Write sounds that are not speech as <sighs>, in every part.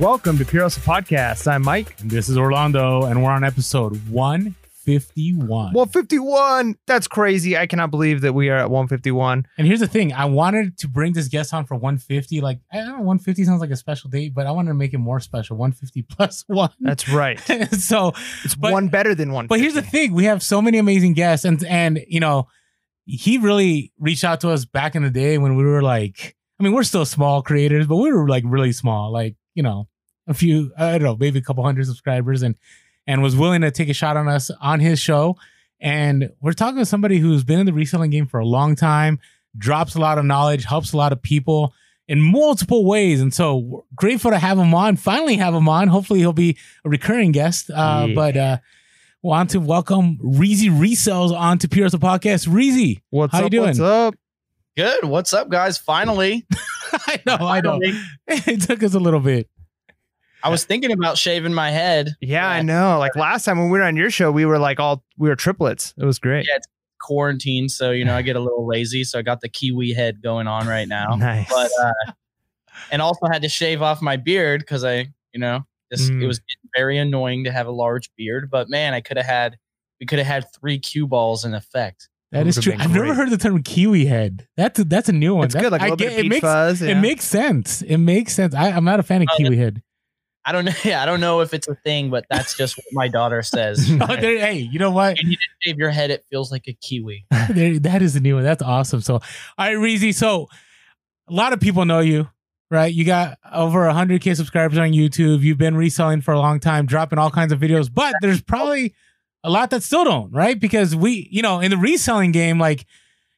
Welcome to Pure Hustle Podcast. I'm Mike. And this is Orlando, and we're on episode 151. 151. That's crazy. I cannot believe that we are at 151. And here's the thing I wanted to bring this guest on for 150. Like, I don't know, 150 sounds like a special date, but I wanted to make it more special 150 plus <laughs> one. That's right. <laughs> so it's but- one better than one. But here's the thing: we have so many amazing guests, and and you know, he really reached out to us back in the day when we were like, I mean, we're still small creators, but we were like really small, like you know, a few, I don't know, maybe a couple hundred subscribers, and and was willing to take a shot on us on his show. And we're talking to somebody who's been in the reselling game for a long time, drops a lot of knowledge, helps a lot of people in multiple ways. And so we're grateful to have him on. Finally, have him on. Hopefully, he'll be a recurring guest. Uh, Yeah. But uh, want to welcome Reezy Resells onto Pure Hustle Podcast. Reezy, What's how up? you doing? What's up? Good. What's up, guys? Finally. <laughs> I know, I know. Finally. <laughs> It took us a little bit. I was thinking about shaving my head. Yeah, I know. Like last time when we were on your show, we were like all we were triplets. It was great. Yeah, it's quarantine, so you know I get a little <laughs> lazy, so I got the kiwi head going on right now. <laughs> Nice. But uh and also had to shave off my beard because I, you know, just Mm. it was very annoying to have a large beard. But man, I could have had we could have had three cue balls in effect. That is true. I've never heard the term kiwi head. That's a, that's a new one. it's That- good. Like a I little bit get- of it makes fuzz. it makes sense. It makes sense. I, I'm not a fan of Uh, kiwi head. I don't <laughs> know. Yeah, I don't know if it's a thing, but that's just what my daughter says. <laughs> There- hey, you know what? you need to shave your head, it feels like a kiwi. <laughs> There, that is a new one. That's awesome. So, all right, Reezy. So, a lot of people know you, right? You got over 100K subscribers on YouTube. You've been reselling for a long time, dropping all kinds of videos, but there's probably a lot that still don't, right? Because we, you know, in the reselling game, like,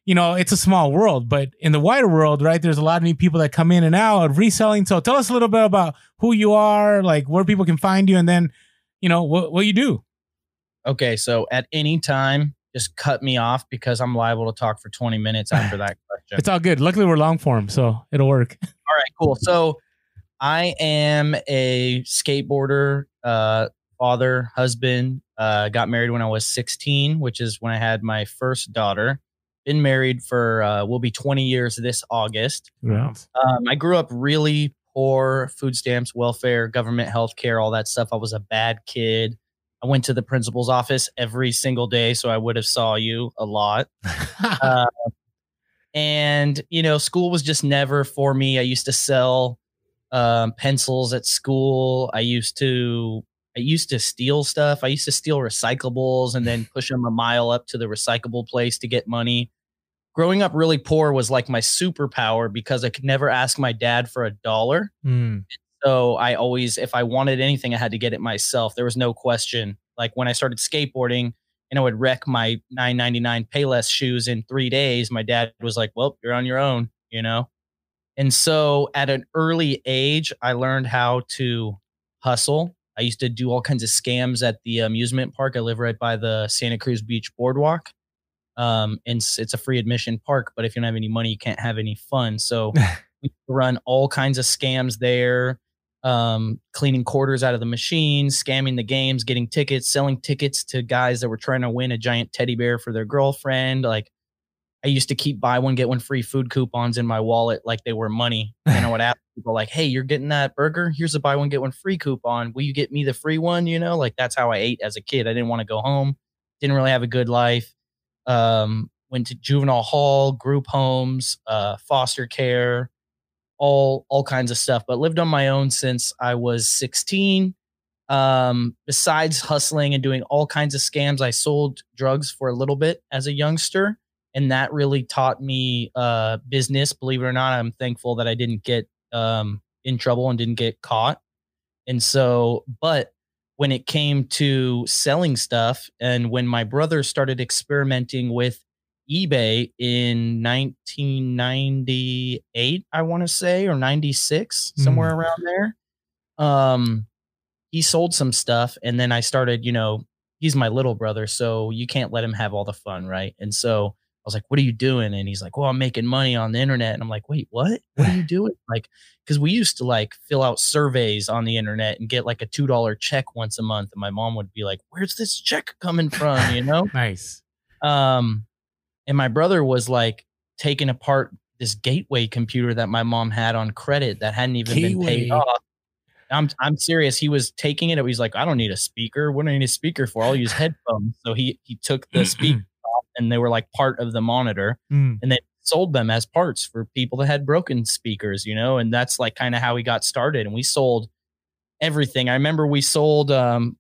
you know, it's a small world, but in the wider world, right, there's a lot of new people that come in and out of reselling. So, tell us a little bit about who you are, like where people can find you, and then, you know, what, what you do. Okay, so at any time, just cut me off because I'm liable to talk for 20 minutes <laughs> after that question. It's all good. Luckily, we're long form, so it'll work. All right, cool. So I am a skateboarder, uh, father, husband. Uh, got married when I was 16, which is when I had my first daughter. Been married for uh, will be 20 years this August. Wow. Um, I grew up really poor, food stamps, welfare, government health care, all that stuff. I was a bad kid. I went to the principal's office every single day, so I would have saw you a lot. <laughs> Uh, and you know, school was just never for me. I used to sell um, pencils at school. I used to I used to steal stuff. I used to steal recyclables and then <laughs> push them a mile up to the recyclable place to get money. Growing up really poor was like my superpower because I could never ask my dad for a dollar. Mm. So I always, if I wanted anything, I had to get it myself. There was no question. Like when I started skateboarding and I would wreck my 999 Payless shoes in three days, my dad was like, well, you're on your own, you know? And so at an early age, I learned how to hustle. I used to do all kinds of scams at the amusement park. I live right by the Santa Cruz Beach Boardwalk. Um, and it's, it's a free admission park, but if you don't have any money, you can't have any fun. So <laughs> we run all kinds of scams there um, cleaning quarters out of the machines, scamming the games, getting tickets, selling tickets to guys that were trying to win a giant teddy bear for their girlfriend. Like I used to keep buy one get one free food coupons in my wallet like they were money. And I would ask people like, "Hey, you're getting that burger? Here's a buy one get one free coupon. Will you get me the free one?" You know, like that's how I ate as a kid. I didn't want to go home. Didn't really have a good life. Um, went to juvenile hall, group homes, uh, foster care, all all kinds of stuff but lived on my own since i was 16 um besides hustling and doing all kinds of scams i sold drugs for a little bit as a youngster and that really taught me uh business believe it or not i'm thankful that i didn't get um in trouble and didn't get caught and so but when it came to selling stuff and when my brother started experimenting with eBay in 1998, I want to say, or 96, somewhere around there. Um, he sold some stuff, and then I started, you know, he's my little brother, so you can't let him have all the fun, right? And so was like, "What are you doing?" And he's like, "Well, I'm making money on the internet." And I'm like, "Wait, what? What are you <laughs> doing?" Like, because we used to like fill out surveys on the internet and get like a two dollar check once a month, and my mom would be like, "Where's this check coming from?" You know. <laughs> Nice. Um, and my brother was like taking apart this gateway computer that my mom had on credit that hadn't even been paid off. I'm I'm serious. He was taking it. He's like, I don't need a speaker. What do I need a speaker for? I'll use headphones. So he he took the <clears throat> speaker and they were like part of the monitor, Mm. and they sold them as parts for people that had broken speakers. You know, and that's like kind of how we got started. And we sold everything. I remember we sold um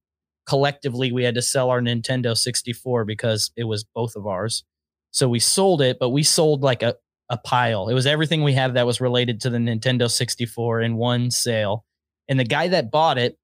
collectively we had to sell our Nintendo 64 because it was both of ours. So we sold it, but we sold like a a pile. It was everything we have that was related to the Nintendo 64 in one sale. And the guy that bought it,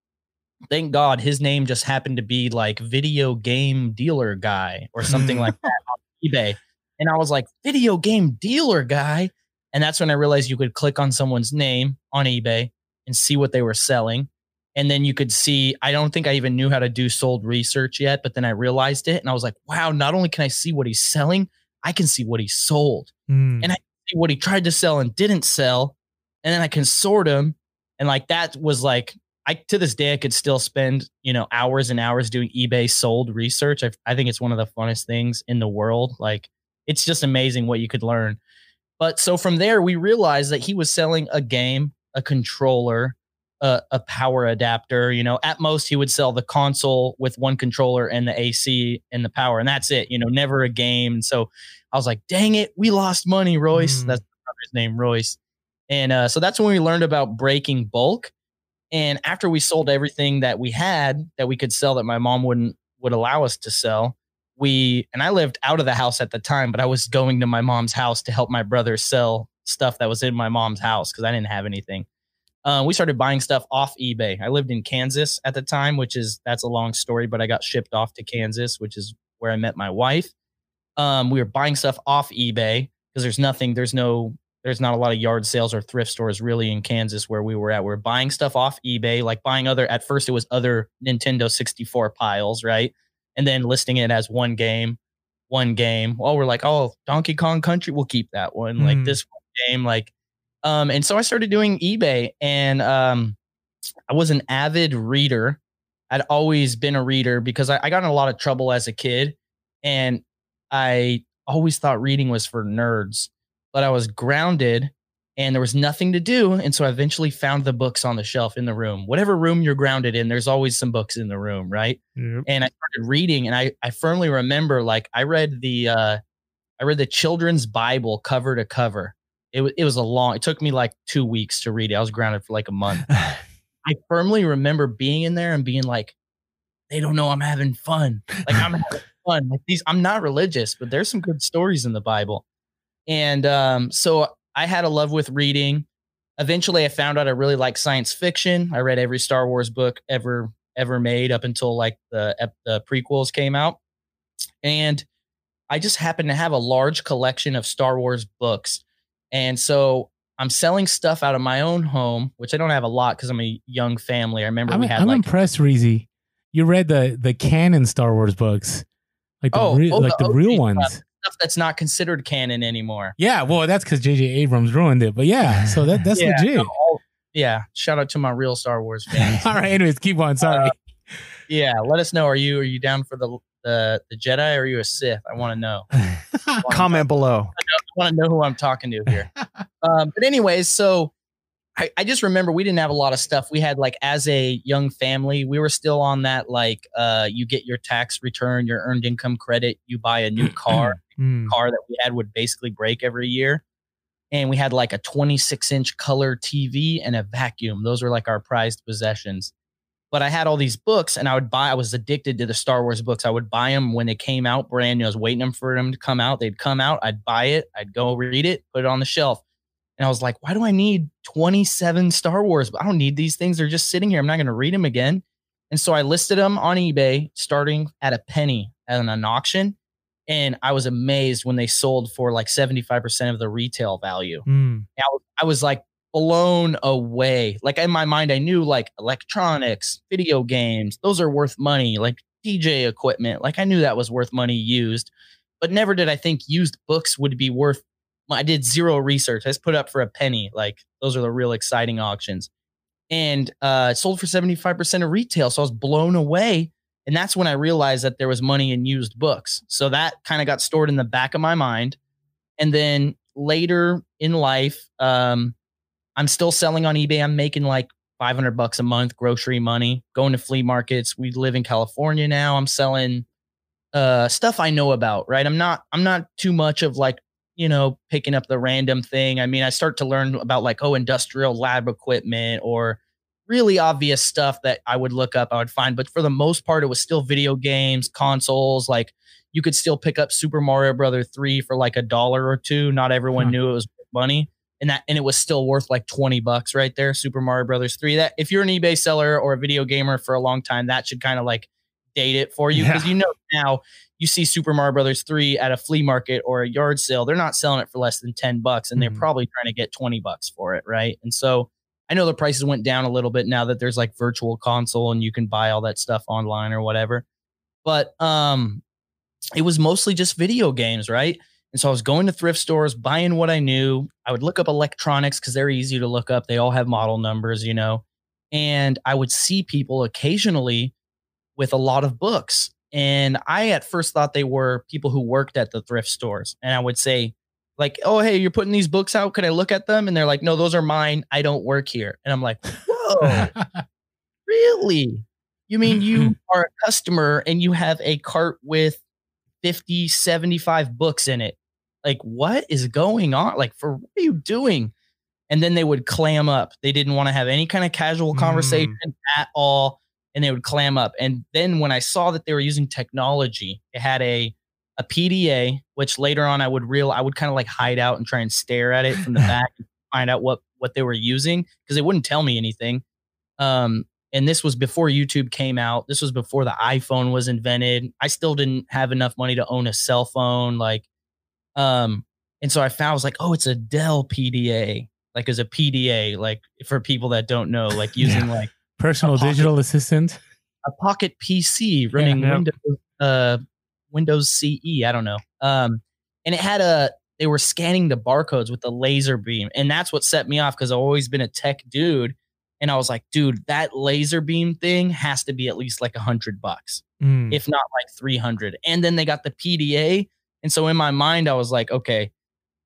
thank God, his name just happened to be like video game dealer guy or something like <laughs> that on eBay. And I was like, video game dealer guy. And that's when I realized you could click on someone's name on eBay and see what they were selling. And then you could see, I don't think I even knew how to do sold research yet, but then I realized it and I was like, wow, not only can I see what he's selling, I can see what he sold Mm. And see what he tried to sell and didn't sell. And then I can sort them. And like that was like, I to this day, I could still spend, you know, hours and hours doing eBay sold research. I, I think it's one of the funnest things in the world. Like, it's just amazing what you could learn. But so from there, we realized that he was selling a game, a controller, a, a power adapter. You know, at most, he would sell the console with one controller and the AC and the power, and that's it. You know, never a game. And so I was like, dang it, we lost money, Royce. Mm. That's his name, Royce. And uh, so that's when we learned about breaking bulk. And after we sold everything that we had that we could sell that my mom wouldn't would allow us to sell, we and I lived out of the house at the time, but I was going to my mom's house to help my brother sell stuff that was in my mom's house because I didn't have anything. Uh, we started buying stuff off eBay. I lived in Kansas at the time, which is that's a long story, but I got shipped off to Kansas, which is where I met my wife. Um, we were buying stuff off eBay because there's nothing, there's no, there's not a lot of yard sales or thrift stores really in Kansas where we were at. We are buying stuff off eBay, like buying other. At first, it was other Nintendo 64 piles, right? And then listing it as one game, one game. Well, we're like, oh, Donkey Kong Country, we'll keep that one. Like Hmm. this one game, like um, and so I started doing eBay, and um, I was an avid reader. I'd always been a reader because I, I got in a lot of trouble as a kid, and I always thought reading was for nerds. But I was grounded, and there was nothing to do, and so I eventually found the books on the shelf in the room. Whatever room you're grounded in, there's always some books in the room, right? Yep. and I started reading, and I I firmly remember like I read the uh, I read the children's Bible cover to cover. It was it was a long. It took me like two weeks to read it. I was grounded for like a month. <sighs> I firmly remember being in there and being like, they don't know I'm having fun. Like I'm having fun. Like these, I'm not religious, but there's some good stories in the Bible. And um, so I had a love with reading. Eventually, I found out I really like science fiction. I read every Star Wars book ever ever made up until like the the prequels came out, and I just happened to have a large collection of Star Wars books, and so I'm selling stuff out of my own home, which I don't have a lot because I'm a young family. I remember I'm, we had I'm like impressed, Reezy. You read the the canon Star Wars books, like the Oh, re- oh, like the the real ones. stuff that's not considered canon anymore. Yeah, well, that's because J.J. Abrams ruined it. But yeah, <laughs> so that that's Yeah, legit. no, all- yeah. Shout out to my real Star Wars <laughs> fans. All right, anyways, keep on. Sorry. yeah, let us know. Are you are you down for the the, the Jedi or are you a Sith? I want to know. <laughs> Comment below. I want to know who I'm talking to here. um, but anyways, so I, I just remember we didn't have a lot of stuff. We had like as a young family, we were still on that like uh, you get your tax return, your earned income credit, you buy a new <clears throat> car. Mm. car that we had would basically break every year. And we had like a 26 inch color TV and a vacuum. Those were like our prized possessions. But I had all these books and I would buy, I was addicted to the Star Wars books. I would buy them when they came out brand new. I was waiting for them to come out. They'd come out. I'd buy it. I'd go read it, put it on the shelf. And I was like, why do I need 27 Star Wars? I don't need these things. They're just sitting here. I'm not going to read them again. And so I listed them on eBay starting at a penny at an auction. And I was amazed when they sold for like 75% of the retail value. Mm. I was, I was like blown away. Like in my mind, I knew like electronics, video games, those are worth money, like DJ equipment. Like I knew that was worth money used, but never did I think used books would be worth. I did zero research. I just put up for a penny. Like those are the real exciting auctions. And uh, it sold for 75% of retail. So I was blown away. And that's when I realized that there was money in used books. So that kind of got stored in the back of my mind. And then later in life, um, I'm still selling on eBay. I'm making like 500 bucks a month grocery money, going to flea markets. We live in California now. I'm selling uh stuff I know about, right? I'm not I'm not too much of like, you know, picking up the random thing. I mean, I start to learn about like oh, industrial lab equipment or really obvious stuff that I would look up, I would find, but for the most part it was still video games, consoles, like you could still pick up Super Mario Brother 3 for like a dollar or two. Not everyone Huh. knew it was money and that and it was still worth like 20 bucks right there super mario brothers 3 that if you're an ebay seller or a video gamer for a long time that should kind of like date it for you because Yeah. you know now you see super mario brothers 3 at a flea market or a yard sale they're not selling it for less than 10 bucks and they're Mhm. probably trying to get 20 bucks for it right and so i know the prices went down a little bit now that there's like virtual console and you can buy all that stuff online or whatever but um it was mostly just video games right and so I was going to thrift stores, buying what I knew. I would look up electronics because they're easy to look up. They all have model numbers, you know. And I would see people occasionally with a lot of books. And I at first thought they were people who worked at the thrift stores. And I would say, like, oh, hey, you're putting these books out. Could I look at them? And they're like, no, those are mine. I don't work here. And I'm like, <laughs> whoa, really? You mean you <laughs> are a customer and you have a cart with 50, 75 books in it? Like, what is going on? Like, for what are you doing? And then they would clam up. They didn't want to have any kind of casual Mm. conversation at all. And they would clam up. And then when I saw that they were using technology, it had a a PDA, which later on I would real I would kind of like hide out and try and stare at it from the <laughs> back and find out what what they were using because they wouldn't tell me anything. Um, and this was before YouTube came out. This was before the iPhone was invented. I still didn't have enough money to own a cell phone. Like, um, and so I found I was like, oh, it's a Dell PDA, like as a PDA, like for people that don't know, like <laughs> using like Personal pocket- digital assistant. a pocket PC running Yeah. Windows uh Windows CE, I don't know. Um and it had a they were scanning the barcodes with the laser beam and that's what set me off cuz I've always been a tech dude and I was like, dude, that laser beam thing has to be at least like a 100 bucks, Mm. if not like 300. And then they got the PDA and so in my mind I was like, okay,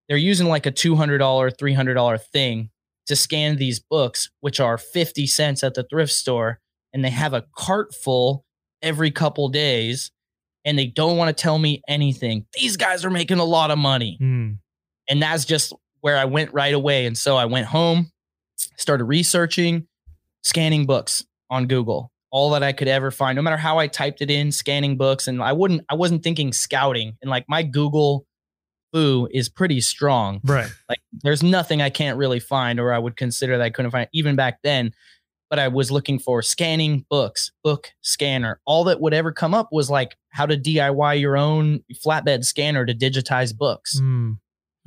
they're using like a $200, $300 thing to scan these books which are 50 cents at the thrift store and they have a cart full every couple days and they don't want to tell me anything. These guys are making a lot of money. Mm. And that's just where I went right away. And so I went home, started researching, scanning books on Google, all that I could ever find, no matter how I typed it in, scanning books. And I wouldn't, I wasn't thinking scouting. And like my Google fu is pretty strong Right. like there's nothing I can't really find or I would consider that I couldn't find even back then. But I was looking for scanning books, book scanner. All that would ever come up was like how to DIY your own flatbed scanner to digitize books. Mm.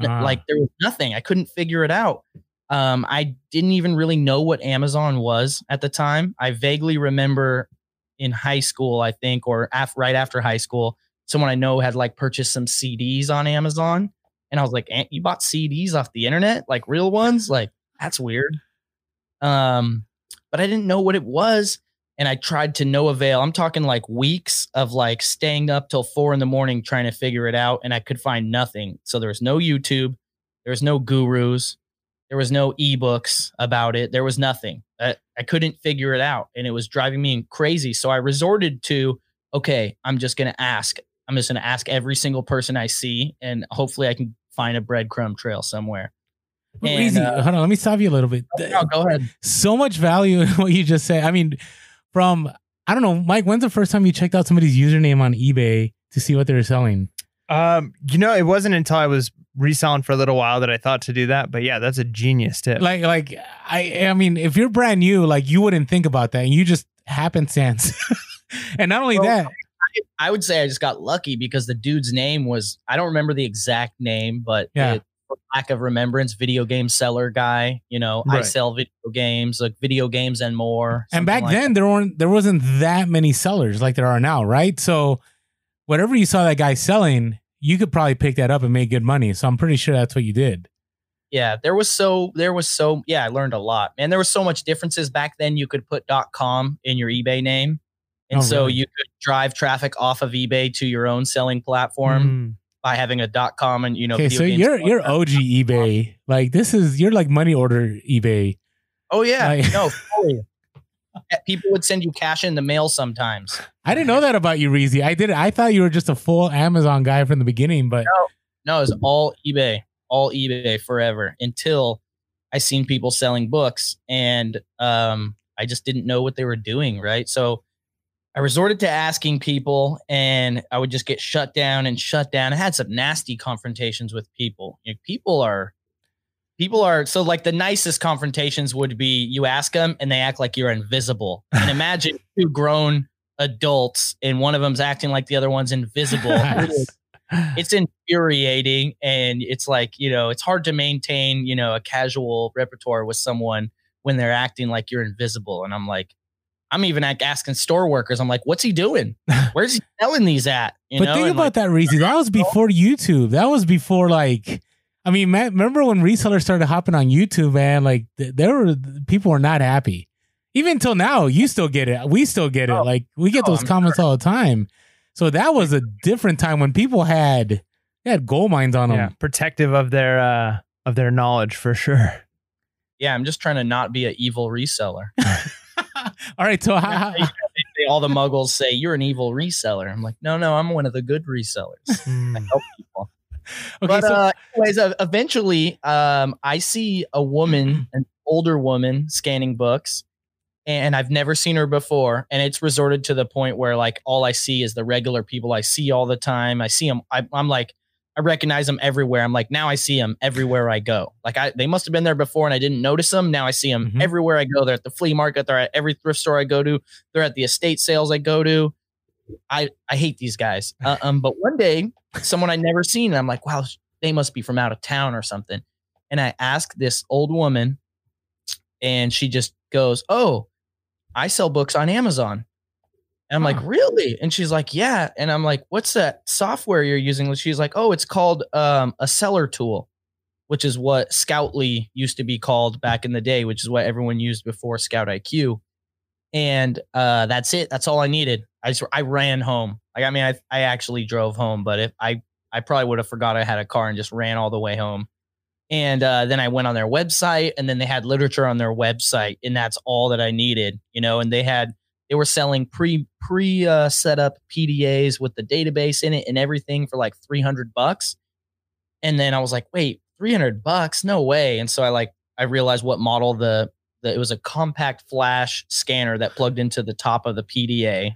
Ah. Like there was nothing. I couldn't figure it out. Um, I didn't even really know what Amazon was at the time. I vaguely remember in high school, I think, or af- right after high school, someone I know had like purchased some CDs on Amazon. And I was like, "Aunt, you bought CDs off the internet, like real ones? Like, that's weird. Um, but I didn't know what it was. And I tried to no avail. I'm talking like weeks of like staying up till four in the morning trying to figure it out. And I could find nothing. So there was no YouTube, there was no gurus, there was no ebooks about it. There was nothing. I, I couldn't figure it out. And it was driving me crazy. So I resorted to, okay, I'm just going to ask. I'm just going to ask every single person I see. And hopefully I can find a breadcrumb trail somewhere. Well, and, Easy. uh, Hold on, let me stop you a little bit. No, go ahead. So much value in <laughs> what you just said. I mean, from I don't know, Mike. When's the first time you checked out somebody's username on eBay to see what they were selling? Um, you know, it wasn't until I was reselling for a little while that I thought to do that. But yeah, that's a genius tip. Like, like I, I mean, if you're brand new, like you wouldn't think about that, and you just happenstance. <laughs> and not only Well, that, I would say I just got lucky because the dude's name was I don't remember the exact name, but Yeah. it, for lack of remembrance, video game seller guy. You know, I sell video games, like video games and more. and back like then there weren't there wasn't that many sellers like there are now, right? So whatever you saw that guy selling, you could probably pick that up and make good money. So I'm pretty sure that's what you did. yeah there was so there was so yeah i learned a lot man there was so much differences back then you could put com in your ebay name and Oh, so really? you could drive traffic off of ebay to your own selling platform Mm. By having a dot com and you know Okay, so you're you're. OG eBay. Like this is you're like money order eBay. Oh yeah, Like- no, <laughs> fully. People would send you cash in the mail sometimes. I didn't know that about you, Reezy. I did. I thought you were just a full Amazon guy from the beginning, but No, it's all eBay, all eBay forever until I seen people selling books and um, I just didn't know what they were doing. Right. So I resorted to asking people and I would just get shut down and shut down. I had some nasty confrontations with people. You know, people are, people are, so like the nicest confrontations would be you ask them and they act like you're invisible. <laughs> And imagine two grown adults and one of them's acting like the other one's invisible. <laughs> It is it's infuriating and it's like you know it's hard to maintain you know a casual repertoire with someone when they're acting like you're invisible and i'm like i'm even like asking store workers i'm like what's he doing <laughs> where's he selling these at you but know think And, about like, that, Reezy. That was before YouTube. That was before like. I mean, ma- remember when resellers started hopping on YouTube, man? Like, there were people were not happy. Even until now, you still get it. We still get it. Oh. Like, we get Oh, those I'm comments all the time. So that was a different time when people had they had gold mines on them. yeah, protective of their uh of their knowledge for sure. yeah i'm just trying to not be an evil reseller <laughs> all right, so how, how- They- they- all the muggles say you're an evil reseller i'm like no no i'm one of the good resellers Hmm. I help people <laughs> okay, but so uh, anyways, uh, eventually, um, I see a woman, an older woman, scanning books, and I've never seen her before. And it's resorted to the point where like all I see is the regular people I see all the time. I see them. I, I'm like, I recognize them everywhere. I'm like, now I see them everywhere I go. Like I, they must have been there before and I didn't notice them. Now I see them Mhm. everywhere I go. They're at the flea market. They're at every thrift store I go to. They're at the estate sales I go to. I I hate these guys. <sighs> Uh, um, but one day, someone I'd never seen, and I'm like, wow, they must be from out of town or something. And I ask this old woman, and she just goes, "Oh, I sell books on Amazon." And I'm like, really? And she's like, yeah. And I'm like, what's that software you're using? She's like, oh, it's called um, a seller tool, which is what Scoutly used to be called back in the day, which is what everyone used before Scout IQ. And uh, that's it. That's all I needed. I just I ran home. Like I mean, I I actually drove home, but if I I probably would have forgot I had a car and just ran all the way home. And uh, then I went on their website, and then they had literature on their website, and that's all that I needed, you know. And they had they were selling pre pre uh, set up PDAs with the database in it and everything for like three hundred bucks. And then I was like, wait, three hundred bucks? No way! And so I like I realized what model the the it was a compact flash scanner that plugged into the top of the PDA.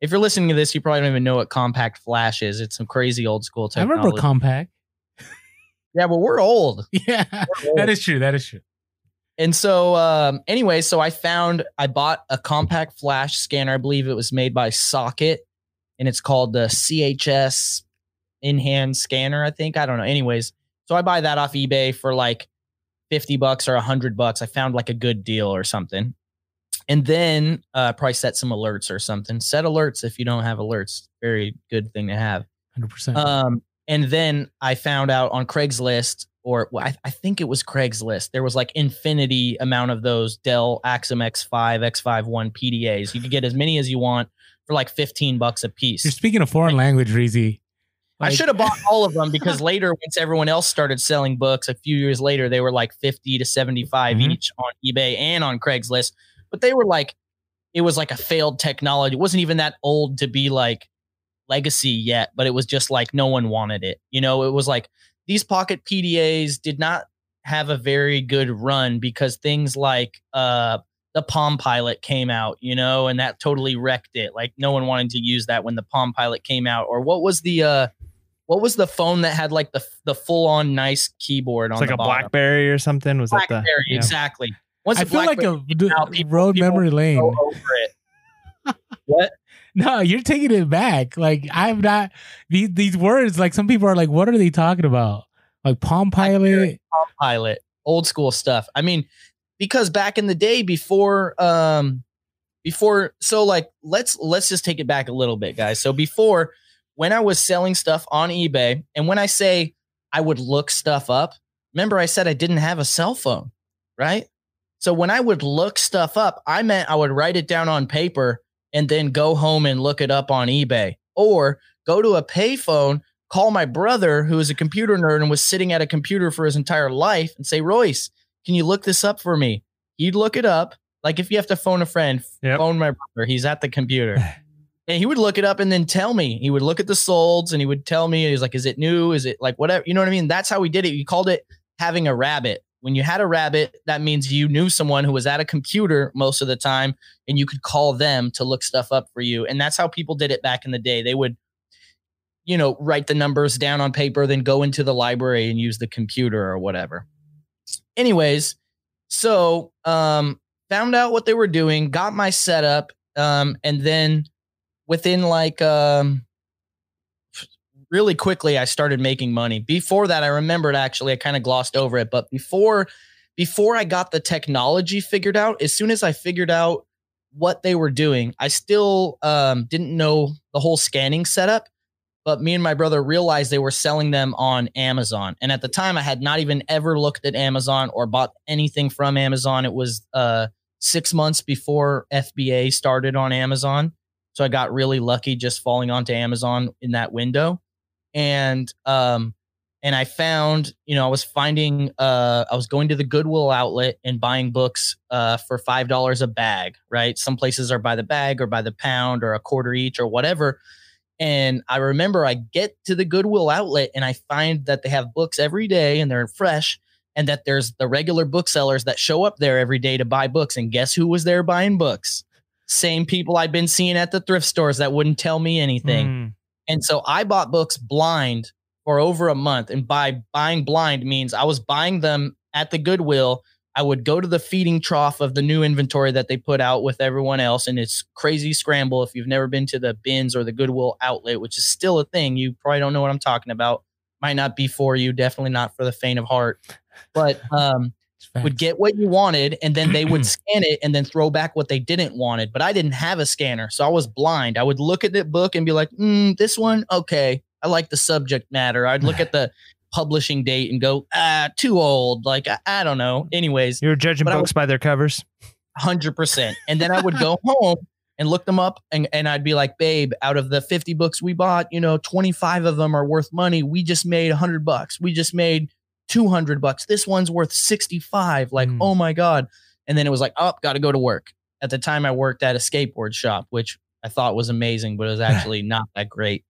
If you're listening to this, you probably don't even know what compact flash is. It's some crazy old school technology. I remember compact. yeah, but we're old. <laughs> Yeah, We're old. that is true. That is true. And so, um, anyway, so I found I bought a compact flash scanner. I believe it was made by Socket, and it's called the CHS in hand scanner. I think I don't know. Anyways, so I buy that off eBay for like fifty bucks or a hundred bucks. I found like a good deal or something, and then uh, probably set some alerts or something. Set alerts if you don't have alerts. Very good thing to have. Hundred percent. Um, and then I found out on Craigslist, or well, I, I think it was Craigslist, there was like infinity amount of those Dell Axim X5, X51 PDAs. You could get as many as you want for like 15 bucks a piece. You're speaking a foreign language, Reezy. I should have bought all of them because later, once everyone else started selling books, a few years later, they were like 50 to 75 Mhm. each on eBay and on Craigslist. But they were like, it was like a failed technology. It wasn't even that old to be like legacy yet, but it was just like no one wanted it. You know, it was like these pocket PDAs did not have a very good run because things like uh the Palm Pilot came out, you know, and that totally wrecked it. Like no one wanted to use that when the Palm Pilot came out. Or what was the uh what was the phone that had like the the full on nice keyboard It's on like the a bottom? BlackBerry or something. Was Blackberry, that the yeah. exactly. Once I the feel like BlackBerry a d- out, people- road people memory lane. over it. <laughs> what? No, you're taking it back. Like I'm not these these words. Like some people are like, what are they talking about? Like Palm Pilot. Palm Pilot, old school stuff. I mean, because back in the day before um before so like let's let's just take it back a little bit, guys. So before when I was selling stuff on eBay, and when I say I would look stuff up, remember I said I didn't have a cell phone, right? So when I would look stuff up, I meant I would write it down on paper and then go home and look it up on eBay or go to a payphone, call my brother who is a computer nerd and was sitting at a computer for his entire life and say, Royce, can you look this up for me? he'd look it up. Like if you have to phone a friend, Yep. phone my brother. He's at the computer. <laughs> and he would look it up and then tell me. He would look at the solds and he would tell me, he's like, is it new? Is it like whatever? You know what I mean? That's how we did it. We called it having a rabbit. When you had a rabbit, that means you knew someone who was at a computer most of the time and you could call them to look stuff up for you. And that's how people did it back in the day. They would, you know, write the numbers down on paper, then go into the library and use the computer or whatever. Anyways, so um found out what they were doing, got my setup, um, and then within like um really quickly I started making money. Before that, I remembered actually, I kind of glossed over it, but before before I got the technology figured out, as soon as I figured out what they were doing, I still um, didn't know the whole scanning setup. But me and my brother realized they were selling them on Amazon. And at the time, I had not even ever looked at Amazon or bought anything from Amazon. It was uh, six months before FBA started on Amazon. So I got really lucky just falling onto Amazon in that window. And um and I found, you know, I was finding uh I was going to the Goodwill outlet and buying books uh for five dollars a bag, right? Some places are by the bag or by the pound or a quarter each or whatever. And I remember I get to the Goodwill outlet and I find that they have books every day and they're fresh and that there's the regular booksellers that show up there every day to buy books. And guess who was there buying books? Same people I've been seeing at the thrift stores that wouldn't tell me anything. Mm. And so I bought books blind for over a month. And by buying blind means I was buying them at the Goodwill. I would go to the feeding trough of the new inventory that they put out with everyone else. And it's crazy scramble. If you've never been to the bins or the Goodwill outlet, which is still a thing, you probably don't know what I'm talking about. Might not be for you, definitely not for the faint of heart. But um, would get what you wanted and then they would <clears throat> scan it and then throw back what they didn't wanted but i didn't have a scanner so i was blind. I would look at the book and be like mm, this one okay. I like the subject matter. I'd look at the <laughs> publishing date and go ah too old. Like i, I don't know. Anyways you're judging books by their covers. 100% and then i would go <laughs> home and look them up and, and i'd be like babe out of the 50 books we bought you know 25 of them are worth money. We just made 100 bucks. We just made 200 bucks. This one's worth 65 like Mm. oh my god. And then it was like oh gotta go to work. At the time i worked at a skateboard shop which i thought was amazing but it was <laughs> actually not that great.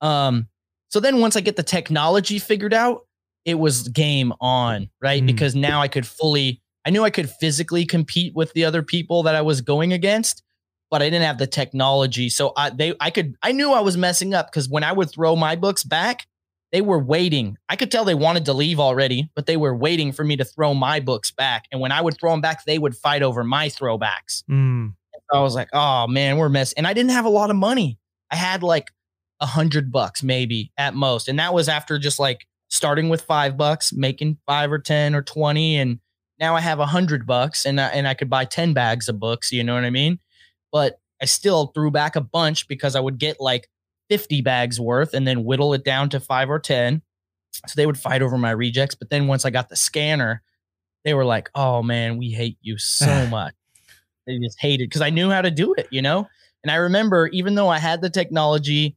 Um so then once i get the technology figured out it was game on right? Mm. because now i could fully i knew i could physically compete with the other people that i was going against but i didn't have the technology. So i they i could i knew i was messing up because when i would throw my books back they were waiting. I could tell they wanted to leave already, but they were waiting for me to throw my books back. And when I would throw them back, they would fight over my throwbacks. Mm. I was like, oh man, we're messing. And I didn't have a lot of money. I had like a hundred bucks maybe at most. And that was after just like starting with five bucks, making five or 10 or 20. And now I have a hundred bucks and I, and I could buy 10 bags of books. You know what I mean? But I still threw back a bunch because I would get like 50 bags worth and then whittle it down to five or 10. So they would fight over my rejects. But then once I got the scanner, they were like, oh man, we hate you so <sighs> much. They just hated because I knew how to do it, you know? And I remember, even though I had the technology,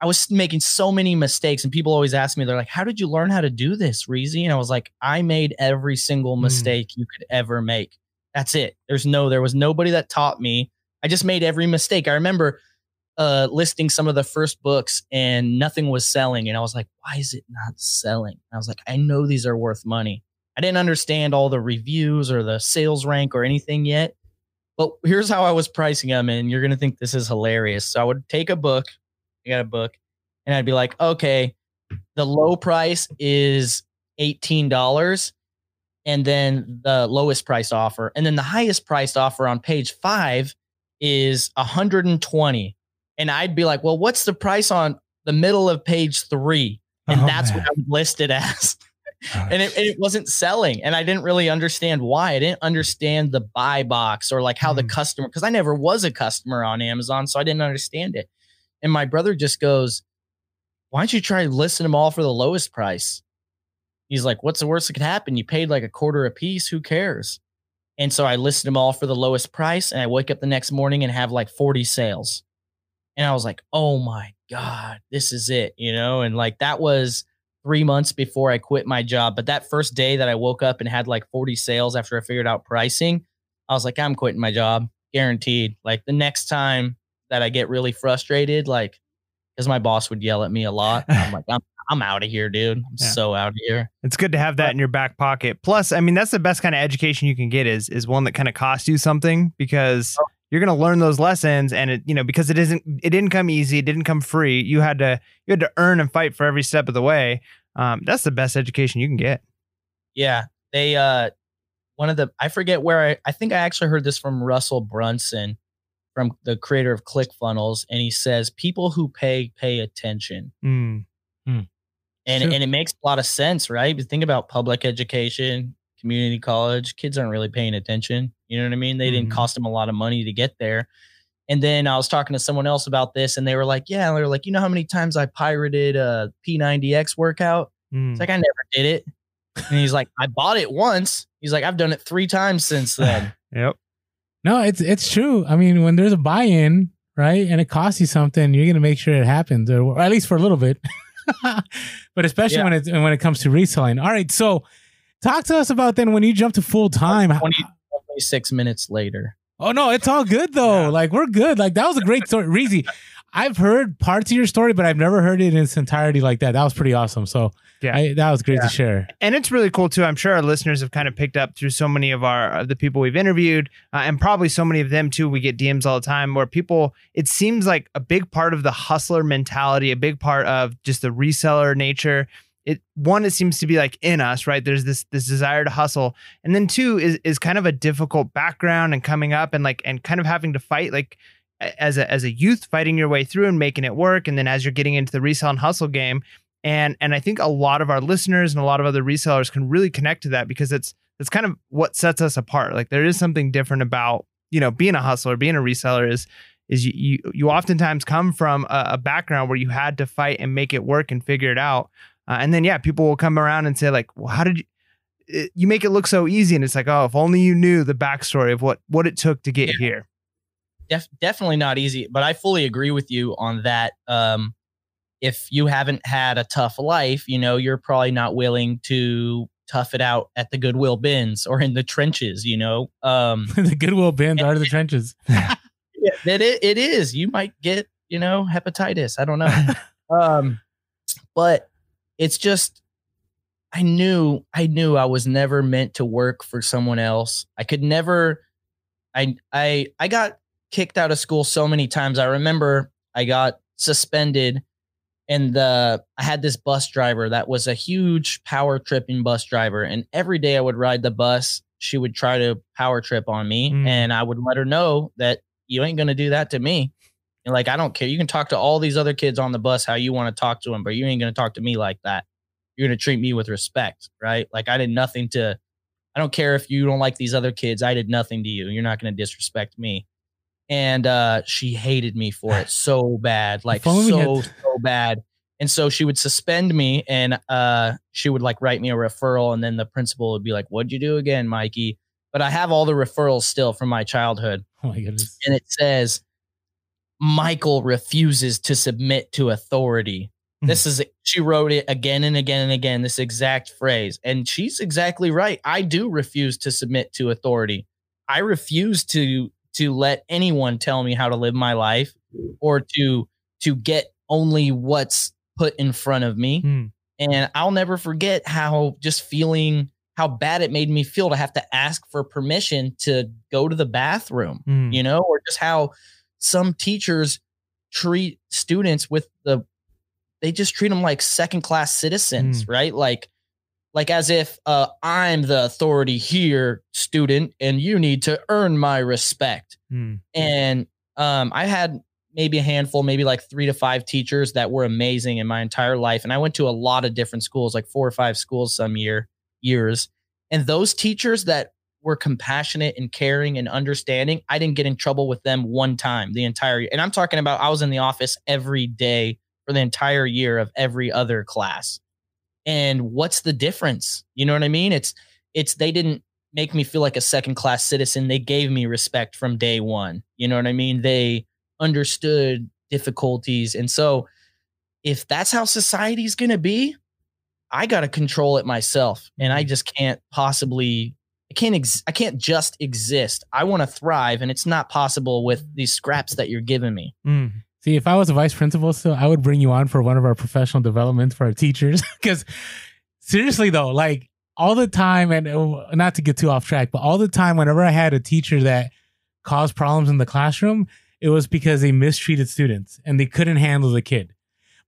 I was making so many mistakes. And people always ask me, they're like, how did you learn how to do this, Reezy? And I was like, I made every single Hmm. mistake you could ever make. That's it. There's no, there was nobody that taught me. I just made every mistake. I remember uh listing some of the first books and nothing was selling. And i was like why is it not selling? I was like i know these are worth money. I didn't understand all the reviews or the sales rank or anything yet but here's how i was pricing them and you're gonna think this is hilarious. So i would take a book i got a book and i'd be like okay the low price is $18 and then the lowest price offer and then the highest priced offer on page five is 120 and I'd be like, well, what's the price on the middle of page three? And Oh, that's man. what I would list it as. and it, it wasn't selling. And I didn't really understand why. I didn't understand the buy box or like how the Hmm. customer, because I never was a customer on Amazon. So I didn't understand it. And my brother just goes, why don't you try listing them all for the lowest price? He's like, what's the worst that could happen? You paid like a quarter a piece. Who cares? And so I listed them all for the lowest price. And I wake up the next morning and have like 40 sales. And I was like, oh my God, this is it, you know? And like that was three months before I quit my job. But that first day that I woke up and had like 40 sales after I figured out pricing, I was like, I'm quitting my job, guaranteed. Like the next time that I get really frustrated, like because my boss would yell at me a lot. I'm like, I'm I'm out of here, dude. I'm Yeah. so out of here. It's good to have that in your back pocket. Plus, I mean, that's the best kind of education you can get is is one that kind of costs you something because Oh. You're going to learn those lessons and it, you know, because it isn't it didn't come easy, it didn't come free. You had to you had to earn and fight for every step of the way. Um, that's the best education you can get. Yeah. They uh one of the I forget where I I think I actually heard this from Russell Brunson from the creator of ClickFunnels and he says people who pay pay attention. Mm. And Sure. and it makes a lot of sense, right? But think about public education, community college, kids aren't really paying attention. You know what I mean? They didn't Mhm. cost them a lot of money to get there. And then I was talking to someone else about this and they were like, Yeah, they were like, you know how many times I pirated a P90X workout? Mm. It's like I never did it. And he's like, I bought it once. He's like, I've done it three times since <laughs> then. Yep. No, it's it's true. I mean, when there's a buy-in, right, and it costs you something, you're gonna make sure it happens, or, or at least for a little bit. <laughs> but especially Yeah. when it when it comes to reselling. All right, so talk to us about then when you jump to full time. 20, 26 minutes later. Oh no, it's all good though. Yeah. Like we're good. Like that was a great story, Reezy. I've heard parts of your story, but I've never heard it in its entirety like that. That was pretty awesome. So Yeah. I, that was great Yeah. to share. and it's really cool too. I'm sure our listeners have kind of picked up through so many of our of the people we've interviewed, uh, and probably so many of them too. We get DMs all the time where people. It seems like a big part of the hustler mentality, a big part of just the reseller nature. It one, it seems to be like in us, right? There's this this desire to hustle, and then two is is kind of a difficult background and coming up and like and kind of having to fight like as a as a youth fighting your way through and making it work, and then as you're getting into the resell and hustle game, and and I think a lot of our listeners and a lot of other resellers can really connect to that because it's it's kind of what sets us apart. Like there is something different about you know being a hustler, being a reseller is is you you, you oftentimes come from a, a background where you had to fight and make it work and figure it out, uh, and then yeah, people will come around and say like, well, how did you? it- You make it look so easy, and it's like, oh, if only you knew the backstory of what what it took to get Yeah. here. Def- definitely not easy, but I fully agree with you on that. Um, if you haven't had a tough life, you know, you're probably not willing to tough it out at the Goodwill bins or in the trenches, you know. Um, <laughs> the Goodwill bins are the trenches. <laughs> yeah, it, it is. You might get, you know, hepatitis. I don't know. <laughs> um, but it's just I knew I knew I was never meant to work for someone else. I could never I I I got kicked out of school so many times. I remember I got suspended and the I had this bus driver that was a huge power tripping bus driver and every day I would ride the bus she would try to power trip on me Mm. and I would let her know that you ain't going to do that to me. And like I don't care. You can talk to all these other kids on the bus how you want to talk to them, but you ain't going to talk to me like that. You're going to treat me with respect, right? Like I did nothing to I don't care if you don't like these other kids. I did nothing to you. You're not going to disrespect me. And uh she hated me for it so bad, like If only we so had- so bad. And so she would suspend me and uh she would like write me a referral and then the principal would be like, "What'd you do again, Mikey?" But I have all the referrals still from my childhood Oh my goodness. and it says Michael refuses to submit to authority. This is she wrote it again and again and again this exact phrase and she's exactly right. I do refuse to submit to authority. I refuse to to let anyone tell me how to live my life or to to get only what's put in front of me. Hmm. And I'll never forget how just feeling how bad it made me feel to have to ask for permission to go to the bathroom Mm. you know, or just how some teachers treat students with the they just treat them like second class citizens, right? Like like as if uh I'm the authority here, student, and you need to earn my respect. Mm. And um I had maybe a handful, maybe like 3 to 5 teachers that were amazing in my entire life and I went to a lot of different schools, like 4 or 5 schools some year years. And those teachers that were compassionate and caring and understanding, I didn't get in trouble with them one time the entire year. And I'm talking about I was in the office every day for the entire year of every other class. And what's the difference? You know what I mean? It's it's they didn't make me feel like a second class citizen. They gave me respect from day one. You know what I mean? They understood difficulties. And so if that's how society's going to be, I got to control it myself. And I mm-hmm. just can't possibly I can't ex- I can't just exist. I want to thrive, and it's not possible with these scraps that you're giving me. Mm. See, if I was a vice principal still, I would bring you on for one of our professional developments for our teachers. <laughs> Because seriously, though, like all the time, and uh, not to get too off track, but all the time, whenever I had a teacher that caused problems in the classroom, it was because they mistreated students and they couldn't handle the kid.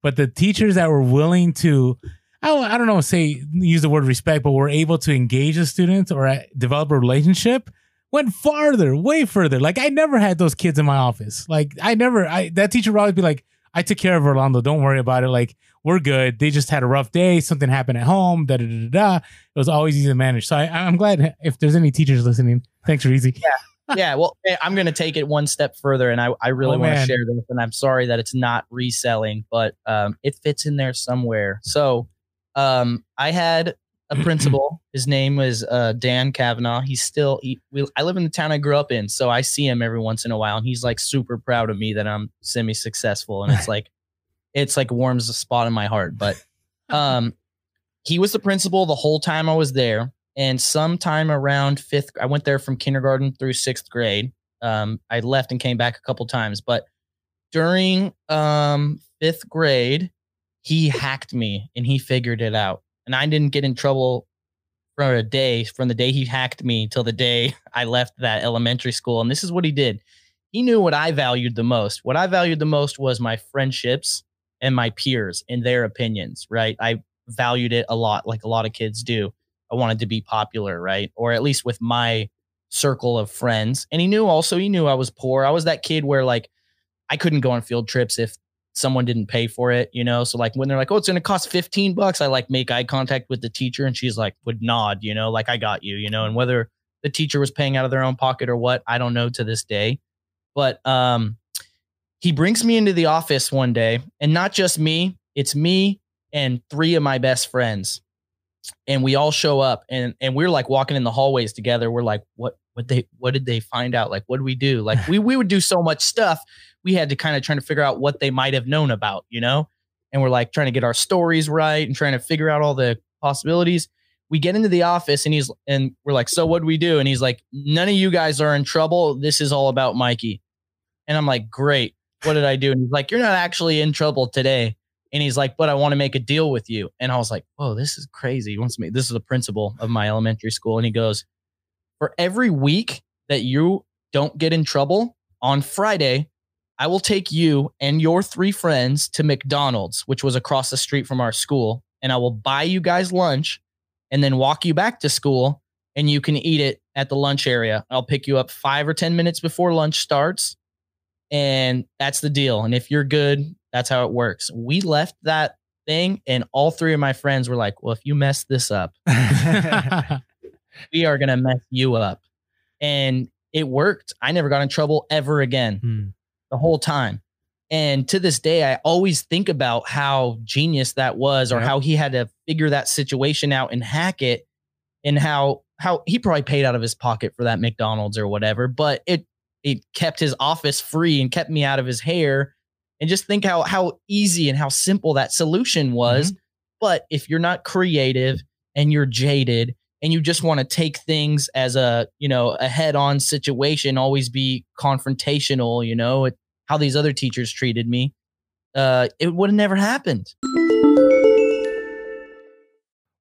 But the teachers that were willing to, I don't, I don't know, say use the word respect, but we were able to engage the students or uh, develop a relationship went farther, way further. Like I never had those kids in my office. Like I never, I that teacher would always be like, I took care of Orlando. Don't worry about it. Like we're good. They just had a rough day. Something happened at home. Da da da da. It was always easy to manage. So I, I'm glad if there's any teachers listening. Thanks, Reezy. yeah, Yeah. well, <laughs> eh, I'm going to take it one step further, and I, I really Oh, want to share this. And I'm sorry that it's not reselling, but um, it fits in there somewhere. So, um, I had a <clears throat> principal. His name was uh, Dan Kavanaugh. He's still. He, we, I live in the town I grew up in, so I see him every once in a while, and he's like super proud of me that I'm semi-successful, and it's <laughs> like, it's like warms a spot in my heart. But, um, he was the principal the whole time I was there and sometime around fifth i went there from kindergarten through sixth grade um, i left and came back a couple times but during um, fifth grade he hacked me and he figured it out and i didn't get in trouble for a day from the day he hacked me till the day <laughs> i left that elementary school and this is what he did he knew what i valued the most what i valued the most was my friendships and my peers and their opinions right i valued it a lot like a lot of kids do I wanted to be popular, right? Or at least with my circle of friends. And he knew also, he knew I was poor. I was that kid where like I couldn't go on field trips if someone didn't pay for it, you know? So like when they're like, oh, it's going to cost 15 bucks, I like make eye contact with the teacher and she's like, would nod, you know, like I got you, you know? And whether the teacher was paying out of their own pocket or what, I don't know to this day. But um, he brings me into the office one day and not just me, it's me and three of my best friends and we all show up and and we're like walking in the hallways together we're like what what they what did they find out like what do we do like we we would do so much stuff we had to kind of trying to figure out what they might have known about you know? And we're like trying to get our stories right and trying to figure out all the possibilities. We get into the office and he's and we're like so what do we do? And he's like none of you guys are in trouble. This is all about mikey. And i'm like great. What did i do? And he's like you're not actually in trouble today. And he's like, but I want to make a deal with you. And I was like, whoa, this is crazy. He wants me, this is the principal of my elementary school. And he goes, for every week that you don't get in trouble on Friday, I will take you and your three friends to McDonald's, which was across the street from our school. And I will buy you guys lunch and then walk you back to school and you can eat it at the lunch area. I'll pick you up five or 10 minutes before lunch starts. And that's the deal. And if you're good, that's how it works. We left that thing, and all three of my friends were like, Well, if you mess this up, <laughs> we are going to mess you up. And it worked. I never got in trouble ever again Hmm. The whole time. And to this day, I always think about how genius that was, or Yep. how he had to figure that situation out and hack it, and how how he probably paid out of his pocket for that McDonald's or whatever. But it it kept his office free and kept me out of his hair. And just think how how easy and how simple that solution was. Mm-hmm. But if you're not creative and you're jaded and you just want to take things as a you know a head-on situation always be confrontational you know it, how these other teachers treated me uh it would have never happened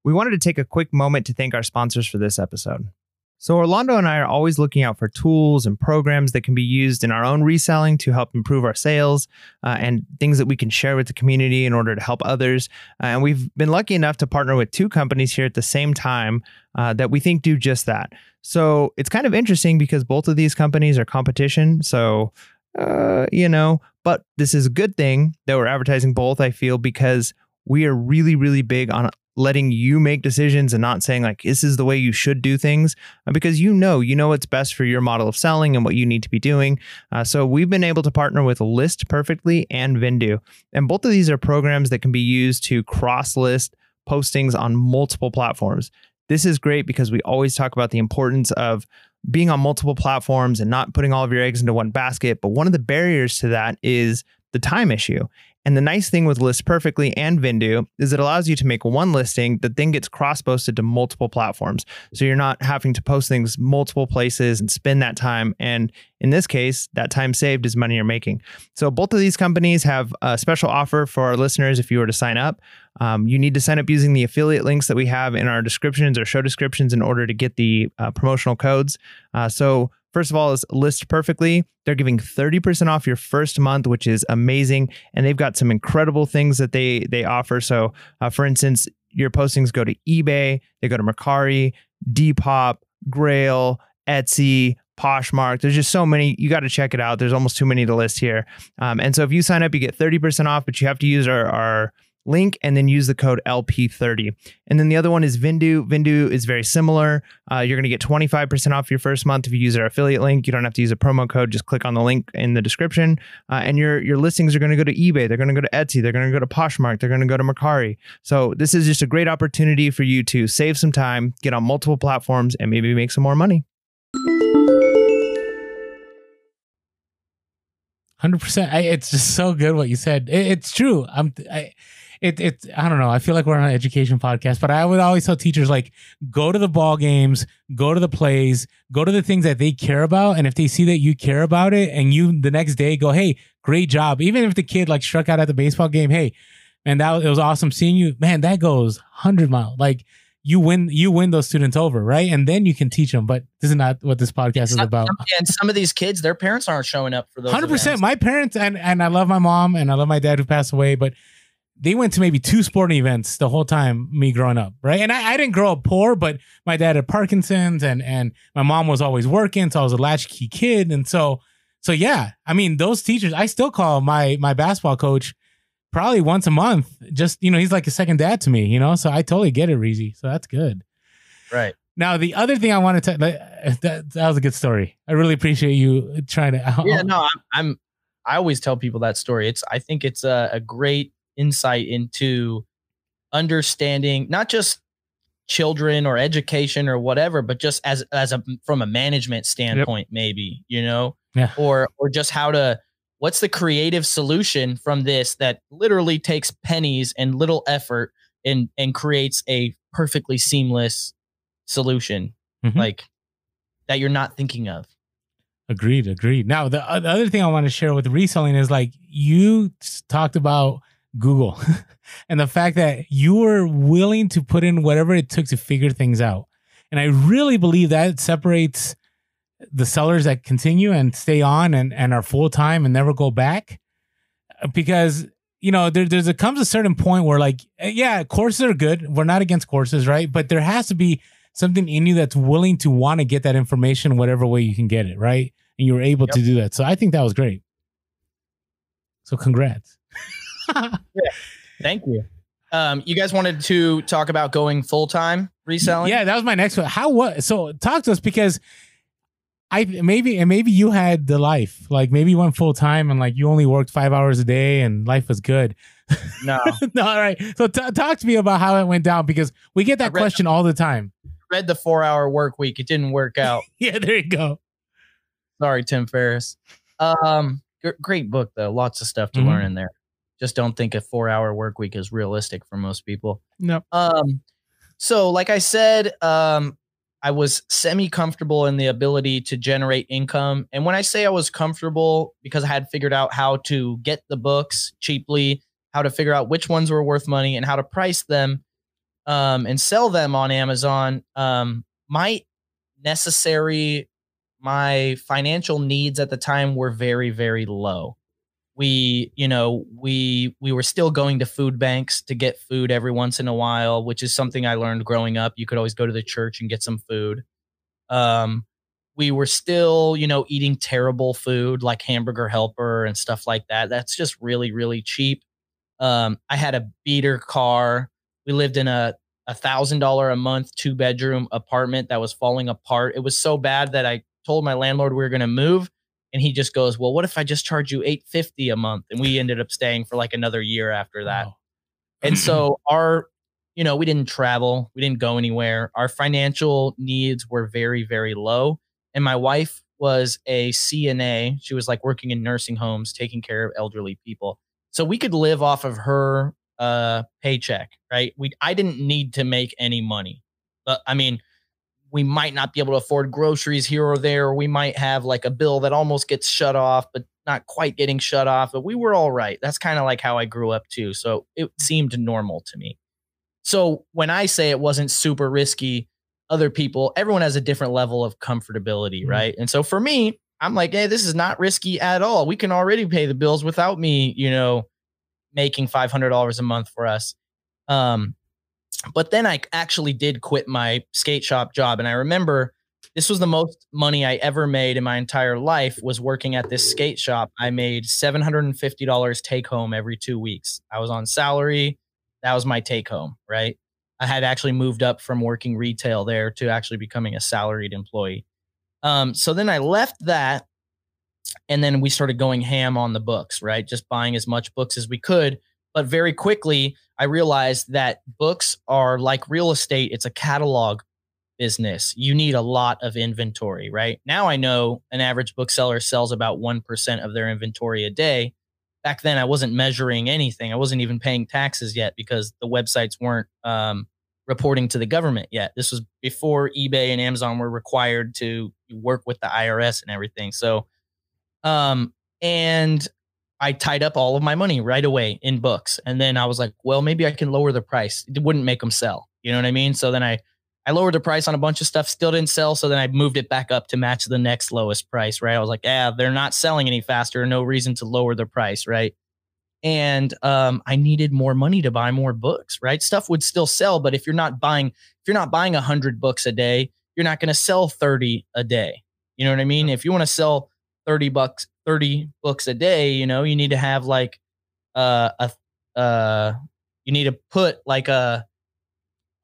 We wanted to take a quick moment to thank our sponsors for this episode. So, Orlando and I are always looking out for tools and programs that can be used in our own reselling to help improve our sales uh, and things that we can share with the community in order to help others. Uh, and we've been lucky enough to partner with two companies here at the same time uh, that we think do just that. So, it's kind of interesting because both of these companies are competition. So, uh, you know, but this is a good thing that we're advertising both, I feel, because we are really, really big on letting you make decisions and not saying like this is the way you should do things uh, because you know you know what's best for your model of selling and what you need to be doing uh, so we've been able to partner with list perfectly and Vendoo and both of these are programs that can be used to cross list postings on multiple platforms. This is great because we always talk about the importance of being on multiple platforms and not putting all of your eggs into one basket. But one of the barriers to that is the time issue And the nice thing with List Perfectly and Vendoo is it allows you to make one listing that then gets cross posted to multiple platforms. So you're not having to post things multiple places and spend that time. And in this case, that time saved is money you're making. So both of these companies have a special offer for our listeners if you were to sign up. Um, you need to sign up using the affiliate links that we have in our descriptions or show descriptions in order to get the uh, promotional codes. Uh, so First of all, is List Perfectly. They're giving 30% off your first month, which is amazing. And they've got some incredible things that they they offer. So, uh, for instance, your postings go to eBay, they go to Mercari, Depop, Grail, Etsy, Poshmark. There's just so many. You got to check it out. There's almost too many to list here. Um, and so if you sign up, you get 30% off, but you have to use our, our link and then use the code LP30. And then the other one is Vendoo. Vendoo is very similar. Uh, you're going to get 25% off your first month if you use our affiliate link. You don't have to use a promo code. Just click on the link in the description. Uh, and your, your listings are going to go to eBay. They're going to go to Etsy. They're going to go to Poshmark. They're going to go to Mercari. So this is just a great opportunity for you to save some time, get on multiple platforms, and maybe make some more money. Hundred percent. It's just so good what you said. It, it's true. I'm. I, it, it I don't know. I feel like we're on an education podcast, but I would always tell teachers like go to the ball games, go to the plays, go to the things that they care about, and if they see that you care about it, and you the next day go, hey, great job. Even if the kid like struck out at the baseball game, hey, man, that it was awesome seeing you. Man, that goes hundred miles. Like you win you win those students over, right? And then you can teach them. But this is not what this podcast is about. And some of these kids, their parents aren't showing up for those. Hundred percent. My parents and and I love my mom and I love my dad who passed away, but they went to maybe two sporting events the whole time me growing up, right? And I, I didn't grow up poor, but my dad had Parkinson's and and my mom was always working, so I was a latchkey kid. And so so yeah, I mean those teachers, I still call my my basketball coach probably once a month. Just you know, he's like a second dad to me, you know. So I totally get it, Reezy. So that's good. Right. Now the other thing I wanted to uh, that, that was a good story. I really appreciate you trying to. Yeah, <laughs> no, I'm, I'm I always tell people that story. It's I think it's a, a great insight into understanding not just children or education or whatever but just as as a from a management standpoint yep. maybe you know yeah. or or just how to what's the creative solution from this that literally takes pennies and little effort and and creates a perfectly seamless solution mm-hmm. like that you're not thinking of agreed agreed now the, uh, the other thing i want to share with reselling is like you talked about Google <laughs> and the fact that you were willing to put in whatever it took to figure things out. And I really believe that separates the sellers that continue and stay on and, and are full time and never go back. Because, you know, there there's a comes a certain point where like, eh, yeah, courses are good. We're not against courses, right? But there has to be something in you that's willing to want to get that information whatever way you can get it, right? And you were able yep. to do that. So I think that was great. So congrats. Yeah. <laughs> Thank you. Um, you guys wanted to talk about going full time reselling? Yeah, that was my next one. How what? So talk to us because I maybe and maybe you had the life like maybe you went full time and like you only worked five hours a day and life was good. <laughs> No, no. All right. So t- talk to me about how it went down because we get that read, question all the time. Read the four hour work week. It didn't work out. <laughs> yeah, there you go. Sorry, Tim Ferriss. Um, g- great book though. Lots of stuff to mm-hmm. learn in there just don't think a four hour work week is realistic for most people. No. Um, so like I said, um, I was semi comfortable in the ability to generate income. And when I say I was comfortable, because I had figured out how to get the books cheaply, how to figure out which ones were worth money, and how to price them um, and sell them on Amazon, um, my necessary, my financial needs at the time were very, very low we you know we we were still going to food banks to get food every once in a while which is something i learned growing up. You could always go to the church and get some food. Um we were still you know eating terrible food like hamburger helper and stuff like that. That's just really really cheap. Um i had a beater car. We lived in a a thousand dollar a month two bedroom apartment that was falling apart. It was so bad that i told my landlord we were going to move and he just goes, "Well, what if I just charge you 850 a month?" And we ended up staying for like another year after that. Wow. and so <clears throat> our you know, we didn't travel, we didn't go anywhere. Our financial needs were very very low, and my wife was a CNA. She was like working in nursing homes taking care of elderly people. So we could live off of her uh paycheck, right? We I didn't need to make any money. But I mean, we might not be able to afford groceries here or there. We might have like a bill that almost gets shut off, but not quite getting shut off. But we were all right. That's kind of like how I grew up too. So it seemed normal to me. So when I say it wasn't super risky, other people, everyone has a different level of comfortability, Mhm. right? And so for me, I'm like, hey, this is not risky at all. We can already pay the bills without me, you know, making five hundred dollars a month for us. Um, but then I actually did quit my skate shop job, and I remember this was the most money I ever made in my entire life was working at this skate shop. I made seven hundred and fifty dollars take home every two weeks. I was on salary. That was my take home, right? I had actually moved up from working retail there to actually becoming a salaried employee. Um, so then I left that and then we started going ham on the books, right? Just buying as much books as we could. But very quickly, I realized that books are like real estate, it's a catalog business. You need a lot of inventory, right? Now I know an average bookseller sells about 1% of their inventory a day. Back then, I wasn't measuring anything. I wasn't even paying taxes yet because the websites weren't um, reporting to the government yet. This was before eBay and Amazon were required to work with the IRS and everything. So, um, and I tied up all of my money right away in books. And then I was like, well, maybe I can lower the price. It wouldn't make them sell. You know what I mean? So then I, I lowered the price on a bunch of stuff, still didn't sell. So then I moved it back up to match the next lowest price, right? I was like, yeah, they're not selling any faster. No reason to lower the price, right? And um, I needed more money to buy more books, right? Stuff would still sell, but if you're not buying, if you're not buying hundred books a day, you're not going to sell 30 a day. You know what I mean? If you want to sell 30 bucks, 30 books a day, you know, you need to have like uh, a, uh, you need to put like a,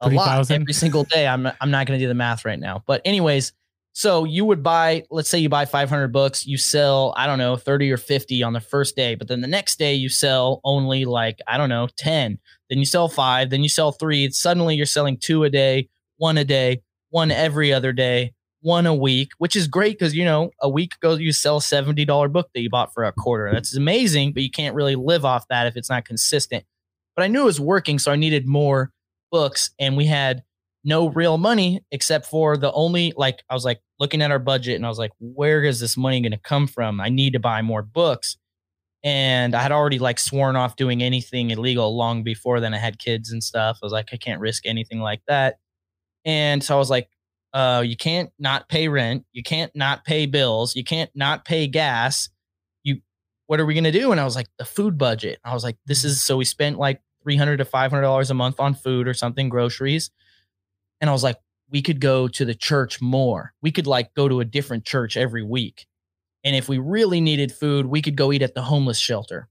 a lot 30,000? every single day. I'm, I'm not going to do the math right now. But, anyways, so you would buy, let's say you buy 500 books, you sell, I don't know, 30 or 50 on the first day, but then the next day you sell only like, I don't know, 10. Then you sell five, then you sell three. Suddenly you're selling two a day, one a day, one every other day, one a week, which is great because, you know, a week ago you sell a $70 book that you bought for a quarter. That's amazing, but you can't really live off that if it's not consistent. But I knew it was working, so I needed more books and we had no real money except for the only like I was like looking at our budget and I was like, where is this money going to come from? I need to buy more books. And I had already like sworn off doing anything illegal long before then. I had kids and stuff. I was like, I can't risk anything like that. And so I was like, uh, you can't not pay rent. You can't not pay bills. You can't not pay gas. You, what are we to do? And I was like, the food budget. I was like, this is so we spent like 300 to $500 a month on food or something, groceries. And I was like, we could go to the church more. We could like go to a different church every week. And if we really needed food, we could go eat at the homeless shelter,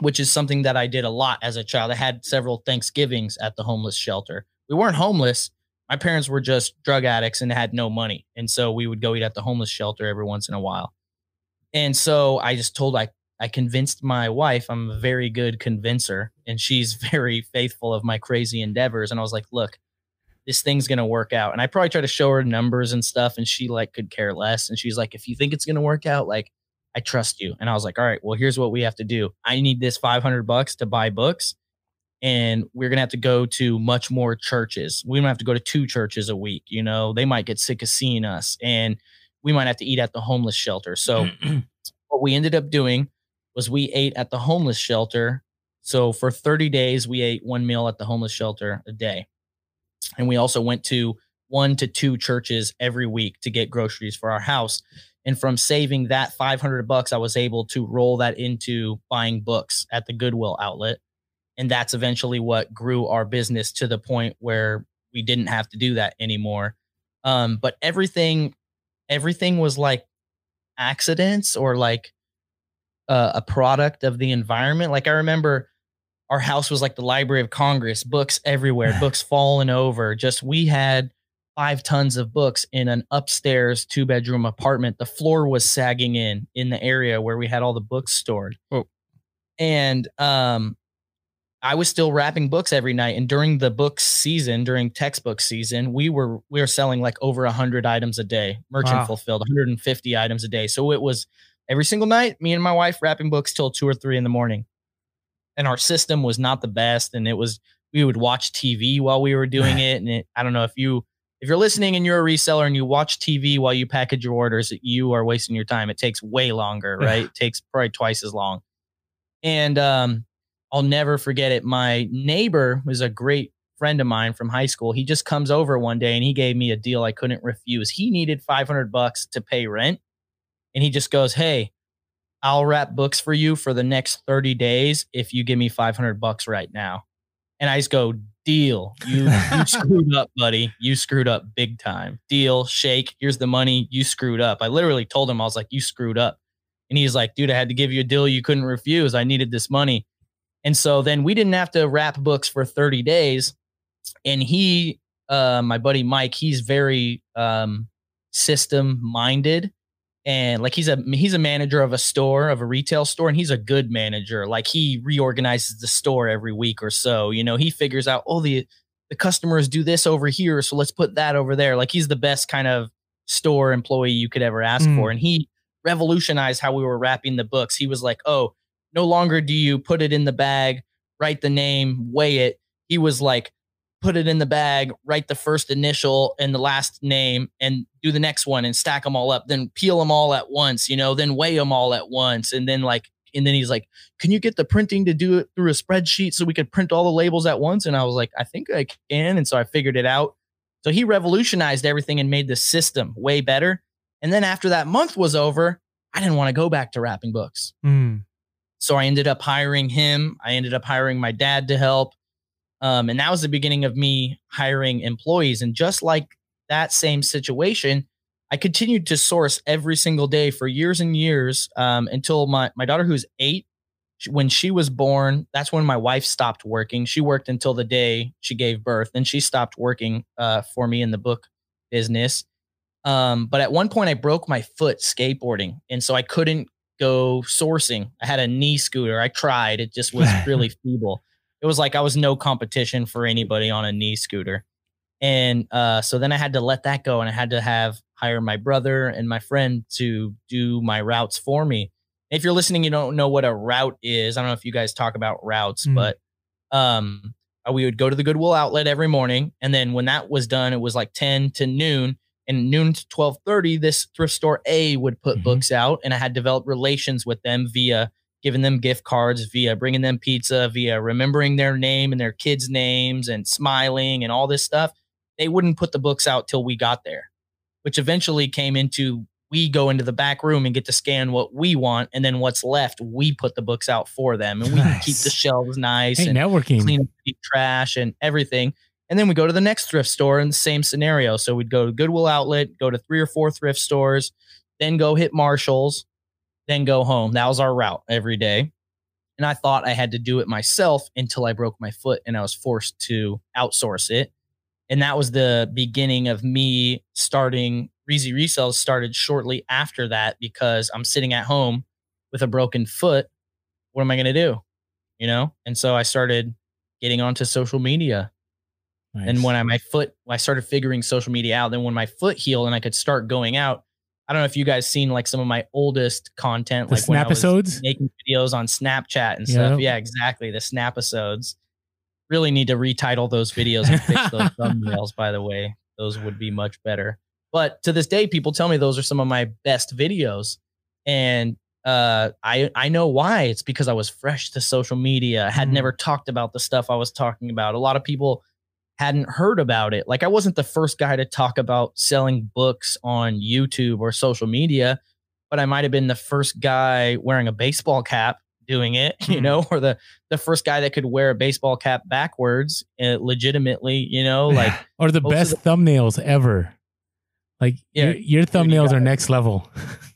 which is something that I did a lot as a child. I had several Thanksgivings at the homeless shelter. We weren't homeless. My parents were just drug addicts and had no money. And so we would go eat at the homeless shelter every once in a while. And so I just told I I convinced my wife, I'm a very good convincer, and she's <laughs> very faithful of my crazy endeavors. And I was like, look, this thing's gonna work out. And I probably tried to show her numbers and stuff, and she like could care less. And she's like, if you think it's gonna work out, like I trust you. And I was like, all right, well, here's what we have to do. I need this 500 bucks to buy books, and we're gonna have to go to much more churches. We don't have to go to two churches a week. You know, they might get sick of seeing us, and we might have to eat at the homeless shelter. So what we ended up doing was we ate at the homeless shelter. So for 30 days, we ate one meal at the homeless shelter a day. And we also went to one to two churches every week to get groceries for our house. And from saving that 500 bucks, I was able to roll that into buying books at the Goodwill outlet. And that's eventually what grew our business to the point where we didn't have to do that anymore. Um, but everything, everything was like accidents or like uh, a product of the environment. Like I remember our house was like the Library of Congress, books everywhere, <laughs> books falling over. Just we had five tons of books in an upstairs two bedroom apartment. The floor was sagging in in the area where we had all the books stored. Whoa. And um I was still wrapping books every night. And during the book season, during textbook season, we were we were selling like over hundred items a day, merchant Wow. fulfilled, 150 items a day. So it was every single night, me and my wife wrapping books till two or three in the morning. and our system was not the best and it was we would watch TV while we were doing <laughs> it and it, I don't know if you if you're listening and you're a reseller and you watch TV while you package your orders, you are wasting your time. It takes way longer, right? it takes probably twice as long. And um, I'll never forget it. My neighbor was a great friend of mine from high school. He just comes over one day and he gave me a deal I couldn't refuse. He needed 500 bucks to pay rent. And he just goes, Hey, I'll wrap books for you for the next 30 days if you give me 500 bucks right now. And I just go, deal. You, you <laughs> screwed up, buddy. You screwed up big time. Deal, shake. Here's the money. You screwed up. I literally told him, I was like, you screwed up. And he's like, dude, I had to give you a deal you couldn't refuse. I needed this money. And so then we didn't have to wrap books for 30 days. And he, uh, my buddy Mike, he's very um, system minded and like he's a he's a manager of a store of a retail store and he's a good manager. Like he reorganizes the store every week or so. You know he figures out oh the the customers do this over here so let's put that over there. Like he's the best kind of store employee you could ever ask mm. for. And he revolutionized how we were wrapping the books. He was like oh no longer do you put it in the bag write the name weigh it he was like put it in the bag, write the first initial and the last name, and do the next one and stack them all up. Then peel them all at once, you know, then weigh them all at once. And then, like, and then he's like, Can you get the printing to do it through a spreadsheet so we could print all the labels at once? And I was like, I think I can. And so I figured it out. So he revolutionized everything and made the system way better. And then after that month was over, I didn't want to go back to wrapping books. Mm. So I ended up hiring him. I ended up hiring my dad to help. Um, and that was the beginning of me hiring employees. And just like that same situation, I continued to source every single day for years and years um, until my, my daughter, who's eight, when she was born, that's when my wife stopped working. She worked until the day she gave birth. Then she stopped working uh, for me in the book business. Um, but at one point, I broke my foot skateboarding. And so I couldn't go sourcing. I had a knee scooter. I tried, it just was <laughs> really feeble it was like I was no competition for anybody on a knee scooter. And uh, so then I had to let that go and I had to have hire my brother and my friend to do my routes for me. If you're listening, you don't know what a route is. I don't know if you guys talk about routes, mm. but um, we would go to the Goodwill outlet every morning. And then when that was done, it was like 10 to noon. And noon to 1230, this thrift store A would put mm-hmm. books out. And I had developed relations with them via giving them gift cards via bringing them pizza via remembering their name and their kids names and smiling and all this stuff they wouldn't put the books out till we got there which eventually came into we go into the back room and get to scan what we want and then what's left we put the books out for them and we nice. keep the shelves nice hey, and networking clean up the trash and everything and then we go to the next thrift store in the same scenario so we'd go to goodwill outlet go to three or four thrift stores then go hit marshalls then go home. That was our route every day. And I thought I had to do it myself until I broke my foot and I was forced to outsource it. And that was the beginning of me starting Reezy Resells started shortly after that because I'm sitting at home with a broken foot. What am I going to do? You know? And so I started getting onto social media. Nice. And when I, my foot, I started figuring social media out. Then when my foot healed and I could start going out, I don't know if you guys seen like some of my oldest content, the like snap episodes, making videos on Snapchat and stuff. Yep. Yeah, exactly. The snap episodes. Really need to retitle those videos and fix those <laughs> thumbnails. By the way, those would be much better. But to this day, people tell me those are some of my best videos, and uh, I I know why. It's because I was fresh to social media. I had mm. never talked about the stuff I was talking about. A lot of people hadn't heard about it. Like I wasn't the first guy to talk about selling books on YouTube or social media, but I might have been the first guy wearing a baseball cap doing it, <laughs> you hmm. know, or the the first guy that could wear a baseball cap backwards uh, legitimately, you know, like or the best the, thumbnails ever. Like yeah, your, your thumbnails are next level.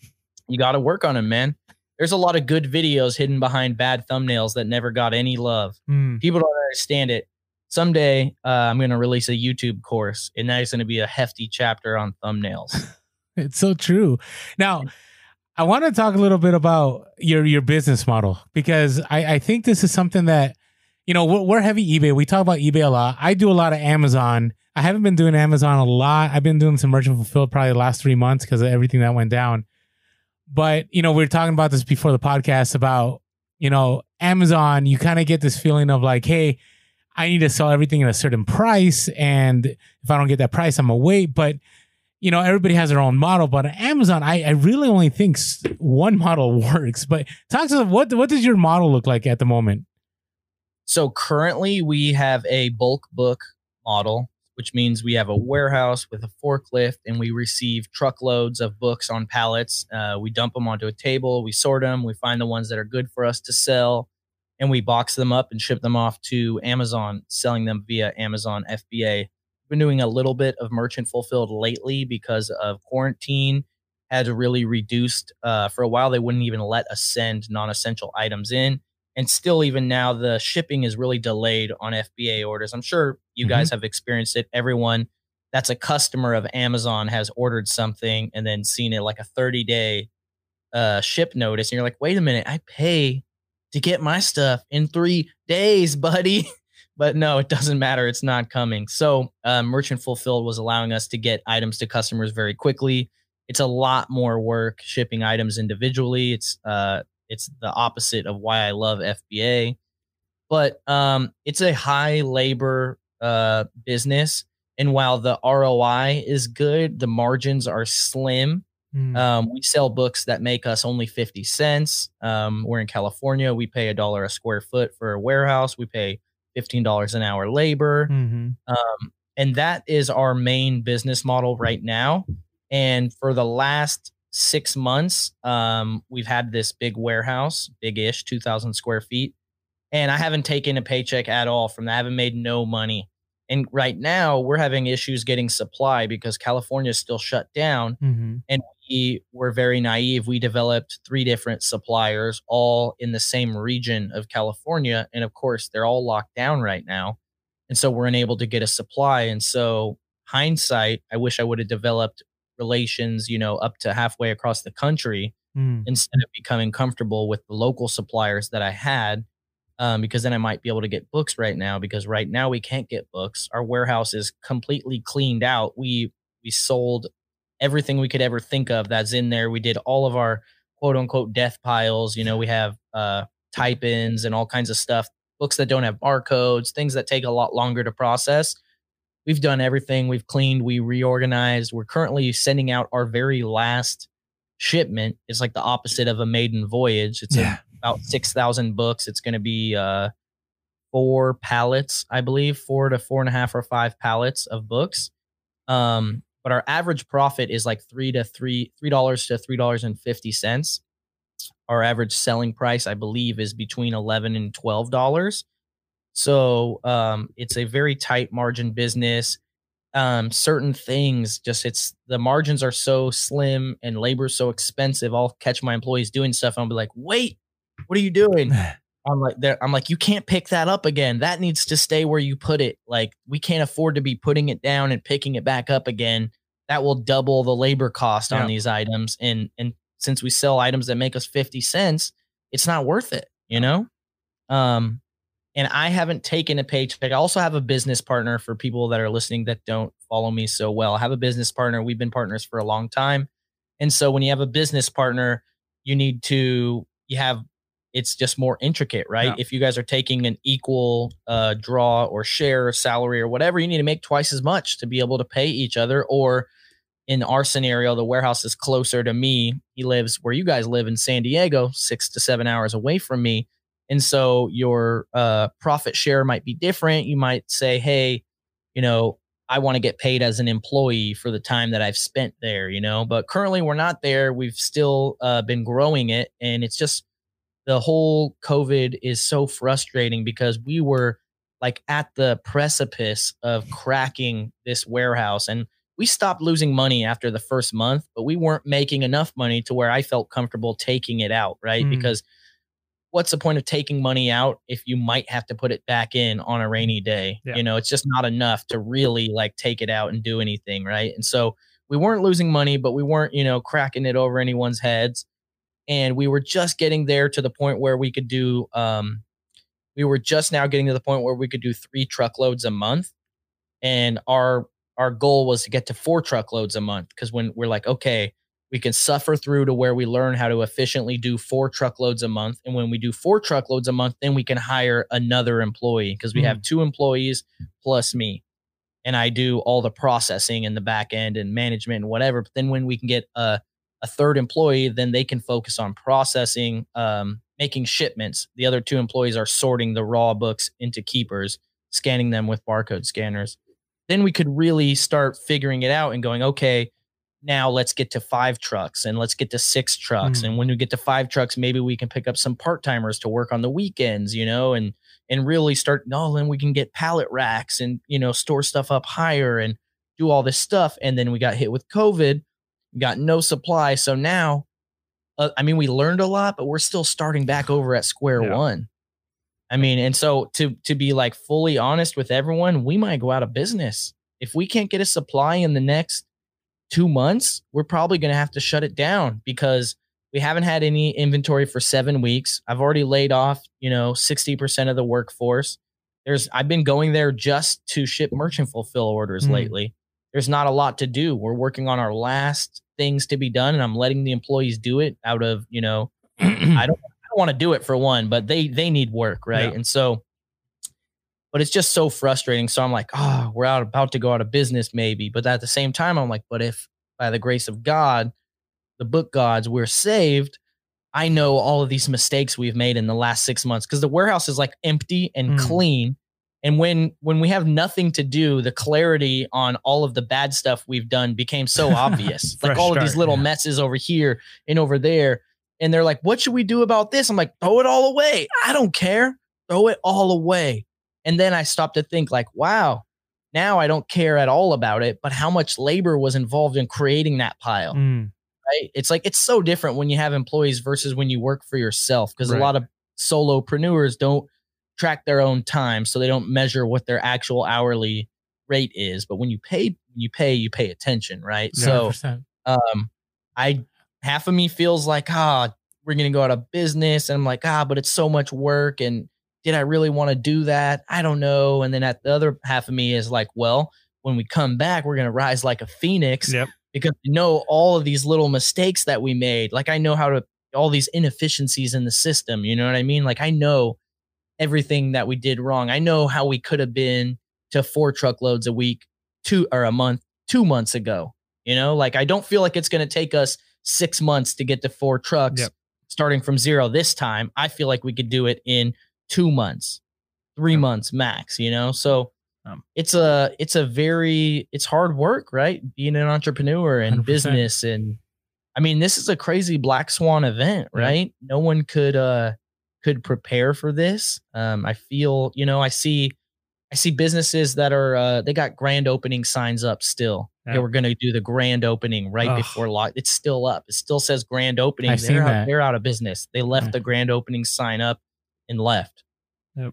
<laughs> you got to work on them, man. There's a lot of good videos hidden behind bad thumbnails that never got any love. Mm. People don't understand it someday uh, I'm going to release a YouTube course, and that is going to be a hefty chapter on thumbnails. <laughs> it's so true. Now, I want to talk a little bit about your your business model because I, I think this is something that you know we're, we're heavy eBay. We talk about eBay a lot. I do a lot of Amazon. I haven't been doing Amazon a lot. I've been doing some merchant fulfilled probably the last three months because of everything that went down. But you know, we were talking about this before the podcast about you know, Amazon, you kind of get this feeling of like, hey, I need to sell everything at a certain price. And if I don't get that price, I'm gonna. But you know, everybody has their own model. But Amazon, I, I really only think one <laughs> model works. But talk to what what does your model look like at the moment? So currently we have a bulk book model, which means we have a warehouse with a forklift and we receive truckloads of books on pallets. Uh, we dump them onto a table, we sort them, we find the ones that are good for us to sell, and we box them up and ship them off to Amazon, selling them via Amazon FBA. Been doing a little bit of merchant fulfilled lately because of quarantine. Had really reduced uh, for a while. They wouldn't even let us send non-essential items in and still even now the shipping is really delayed on FBA orders. I'm sure you guys have experienced it. Everyone that's a customer of Amazon has ordered something and then seen it like a 30 day uh, ship notice, and you're like, wait a minute, I pay to get my stuff in three days, <laughs> buddy. but no, it doesn't matter. It's not coming. So uh, Merchant Fulfilled was allowing us to get items to customers very quickly. It's a lot more work shipping items individually. It's uh, it's the opposite of why I love FBA. But um, it's a high labor uh, business, and while the ROI is good, the margins are slim. Mm. Um, we sell books that make us only 50 cents. Um, we're in California. We pay a dollar a square foot for a warehouse. We pay $15 an hour labor. Mhm. Um, and that is our main business model right now. And for the last six months, um, we've had this big warehouse, big ish, 2,000 square feet. And I haven't taken a paycheck at all from that. I haven't made no money. And right now, we're having issues getting supply because California is still shut down Mhm. We were very naive. We developed three different suppliers, all in the same region of California. And of course, they're all locked down right now. And so we're unable to get a supply. And so, hindsight, I wish I would have developed relations, you know, up to halfway across the country Mm. instead of becoming comfortable with the local suppliers that I had. Um, because then I might be able to get books right now. Because right now we can't get books. Our warehouse is completely cleaned out. We we sold everything we could ever think of that's in there. We did all of our quote unquote death piles. You know, we have uh, type ins and all kinds of stuff, books that don't have barcodes, things that take a lot longer to process. We've done everything. We've cleaned, we reorganized. We're currently sending out our very last shipment. It's like the opposite of a maiden voyage. It's a Yeah. about 6,000 books. It's going to be uh, four pallets, I believe, four to four and a half or five pallets of books. Um, but our average profit is like three to three, three dollars to three dollars and fifty cents. Our average selling price, I believe, is between eleven and twelve dollars. So um, it's a very tight margin business. Um, certain things, just it's the margins are so slim and labor so expensive. I'll catch my employees doing stuff. And I'll be like, "Wait, what are you doing?" <laughs> I'm like, I'm like, you can't pick that up again. That needs to stay where you put it. Like, we can't afford to be putting it down and picking it back up again. That will double the labor cost Yeah. on these items. And and since we sell items that make us 50 cents, it's not worth it, you know? Um, and I haven't taken a paycheck. I also have a business partner for people that are listening that don't follow me so well. I have a business partner. We've been partners for a long time. And so when you have a business partner, you need to you have it's just more intricate, right? Yeah. If you guys are taking an equal uh, draw or share or salary or whatever, you need to make twice as much to be able to pay each other. Or in our scenario, the warehouse is closer to me. He lives where you guys live in San Diego, six to seven hours away from me. And so your uh, profit share might be different. You might say, hey, you know, I want to get paid as an employee for the time that I've spent there, you know, but currently we're not there. We've still uh, been growing it. And it's just the whole COVID is so frustrating because we were like at the precipice of cracking this warehouse and we stopped losing money after the first month, but we weren't making enough money to where I felt comfortable taking it out, right? Mm. Because what's the point of taking money out if you might have to put it back in on a rainy day? Yeah. You know, it's just not enough to really like take it out and do anything, right? And so we weren't losing money, but we weren't, you know, cracking it over anyone's heads. And we were just getting there to the point where we could do um we were just now getting to the point where we could do three truckloads a month. And our our goal was to get to four truckloads a month because when we're like, okay, We can suffer through to where we learn how to efficiently do four truckloads a month. And when we do four truckloads a month, then we can hire another employee because we have two employees plus me. And I do all the processing and the back end and management and whatever. But then when we can get a, a third employee, then they can focus on processing, um, making shipments. The other two employees are sorting the raw books into keepers, scanning them with barcode scanners. Then we could really start figuring it out and going, okay, now let's get to five trucks and let's get to six trucks. Mm. And when we get to five trucks, maybe we can pick up some part timers to work on the weekends, you know, and and really start. No, then we can get pallet racks and you know store stuff up higher and do all this stuff. And then we got hit with COVID, we got no supply. So now, uh, I mean, we learned a lot, but we're still starting back over at square Yeah. one. I mean, and so to to be like fully honest with everyone, we might go out of business if we can't get a supply in the next two months. We're probably going to have to shut it down because we haven't had any inventory for seven weeks. I've already laid off, you know, sixty percent of the workforce. There's I've been going there just to ship merchant fulfill orders Mm. lately. There's not a lot to do. We're working on our last things to be done, and I'm letting the employees do it out of you know <clears throat> I don't I don't want to do it for one, but they they need work, right? Yeah. And so but it's just so frustrating. So I'm like, oh, we're out about to go out of business, maybe. But at the same time, I'm like, but if by the grace of God, the book gods, we're saved, I know all of these mistakes we've made in the last six months because the warehouse is like empty and Mm. clean. And when when we have nothing to do, the clarity on all of the bad stuff we've done became so <laughs> obvious. like all of these little yeah. messes over here and over there. And they're like, what should we do about this? I'm like, throw it all away. I don't care. Throw it all away. And then I stopped to think, like, wow, now I don't care at all about it, but how much labor was involved in creating that pile, Mm. right? It's like, it's so different when you have employees versus when you work for yourself because Right. a lot of solopreneurs don't track their own time. So they don't measure what their actual hourly rate is. But when you pay, when you pay, you pay attention, right? So, 100%. um i half of me feels like ah we're gonna go out of business and i'm like ah but it's so much work and did i really want to do that i don't know and then at the other half of me is like well when we come back we're gonna rise like a phoenix Yep. because I know all of these little mistakes that we made like i know how to all these inefficiencies in the system you know what i mean like i know everything that we did wrong i know how we could have been to four truckloads a week two or a month two months ago you know, like I don't feel like it's going to take us six months to get to four trucks Yep. starting from zero this time. I feel like we could do it in two months, three Yep. months max, you know? So Um, it's a, it's a very, it's hard work, right? Being an entrepreneur and 100%. business. And I mean, this is a crazy black swan event, right? No one could, uh, could prepare for this. Um, I feel, you know, I see, I see businesses that are uh, they got grand opening signs up still. Yeah. They were going to do the grand opening right Ugh. before lock. It's still up. It still says grand opening. I've they're out, that. They're out of business. They left Yeah. the grand opening sign up and left. Yeah,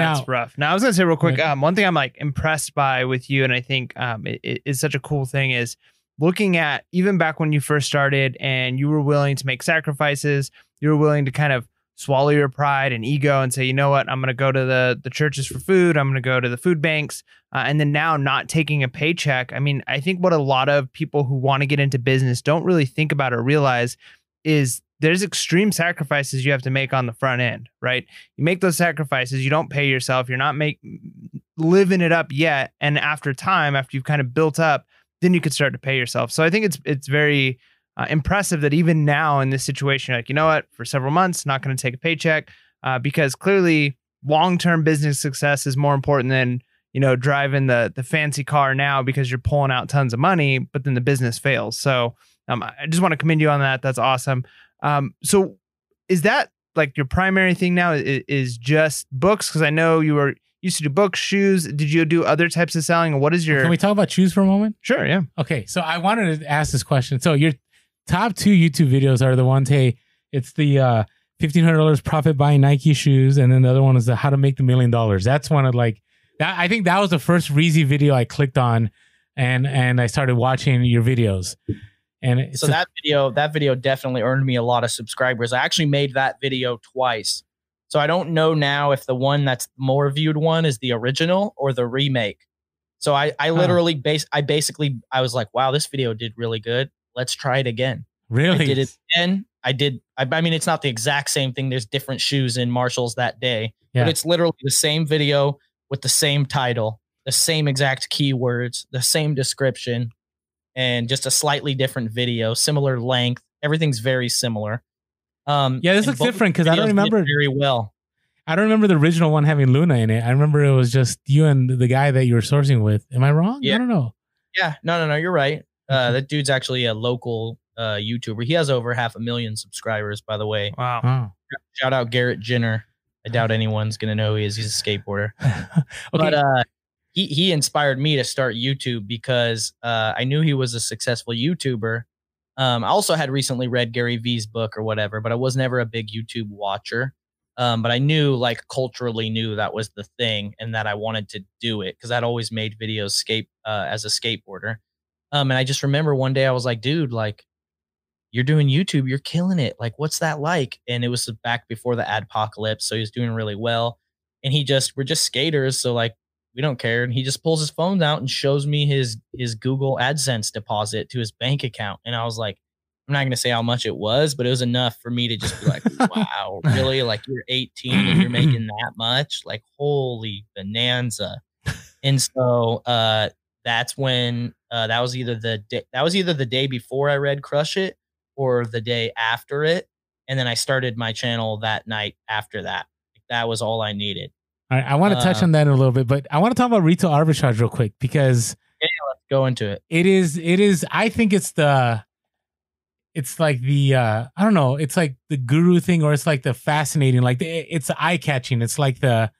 Now- it's rough. Now I was gonna say real quick. Right. Um, one thing I'm like impressed by with you, and I think um, it, it is such a cool thing is looking at even back when you first started, and you were willing to make sacrifices. You were willing to kind of swallow your pride and ego and say, you know what, I'm gonna go to the the churches for food. I'm gonna go to the food banks, uh, and then now not taking a paycheck. I mean, I think what a lot of people who want to get into business don't really think about or realize is there's extreme sacrifices you have to make on the front end, right? you make those sacrifices you don't pay yourself you're not make living it up yet and after time after you've kind of built up then you could start to pay yourself so i think it's it's very uh, impressive that even now in this situation like you know what? For several months not going to take a paycheck uh, because clearly long-term business success is more important than you know driving the the fancy car now because you're pulling out tons of money but then the business fails. So um, i just want to commend you on that. That's awesome. Um, so is that like your primary thing now? Is, is just books? Because i know you were used to do books shoes. Did you do other types of selling? What is your Can we talk about shoes for a moment? sure yeah. Okay, so I wanted to ask this question. So your top two YouTube videos are the ones, hey, it's the uh fifteen hundred dollars profit buying Nike shoes, and then the other one is the how to make the million dollars. That's one of like that. I think that was the first Reezy video I clicked on, and and I started watching your videos. And So that video, that video definitely earned me a lot of subscribers. I actually made that video twice. So I don't know now if the one that's more viewed one is the original or the remake. So I, I Huh. literally base I basically I was like, wow, this video did really good. Let's try it again. Really? I did it again. I did. I, I mean, it's not the exact same thing. There's different shoes in Marshalls that day, Yeah. but it's literally the same video with the same title, the same exact keywords, the same description, and just a slightly different video, similar length. Everything's very similar. Um, Yeah, this looks different because I don't remember- very well. I don't remember the original one having Luna in it. I remember it was just you and the guy that you were sourcing with. Am I wrong? Yeah. I don't know. Yeah, no, no, no, you're right. Mm-hmm. Uh, that dude's actually a local uh, YouTuber. He has over half a million subscribers, by the way. Wow. Oh. Shout out Garrett Jenner. I doubt anyone's gonna know who he is. He's a skateboarder. <laughs> okay. But uh, he he inspired me to start YouTube because uh, I knew he was a successful YouTuber. Um, I also had recently read Gary Vee's book or whatever, but I was never a big YouTube watcher. Um, but I knew, like, culturally knew that was the thing, and that I wanted to do it because I'd always made videos skate uh, as a skateboarder. Um, and I just remember one day I was like, dude, like, you're doing YouTube, you're killing it. Like, what's that like? And it was back before the adpocalypse, so he was doing really well. And he just, we're just skaters, so like, we don't care. And he just pulls his phone out and shows me his his Google AdSense deposit to his bank account. And I was like, I'm not gonna say how much it was, but it was enough for me to just be like, wow, really? Like you're 18 and you're <clears throat> making that much? Like, holy bonanza. And so uh that's when uh that was either the day that was either the day before I read Crush It or the day after it. And then I started my channel that night after that. That was all I needed. All right, I want to touch uh, on that in a little bit, but I want to talk about retail arbitrage real quick because Go into it. it is it is I think it's the it's like the uh I don't know, it's like the guru thing or it's like the fascinating like the, it's eye catching. It's like the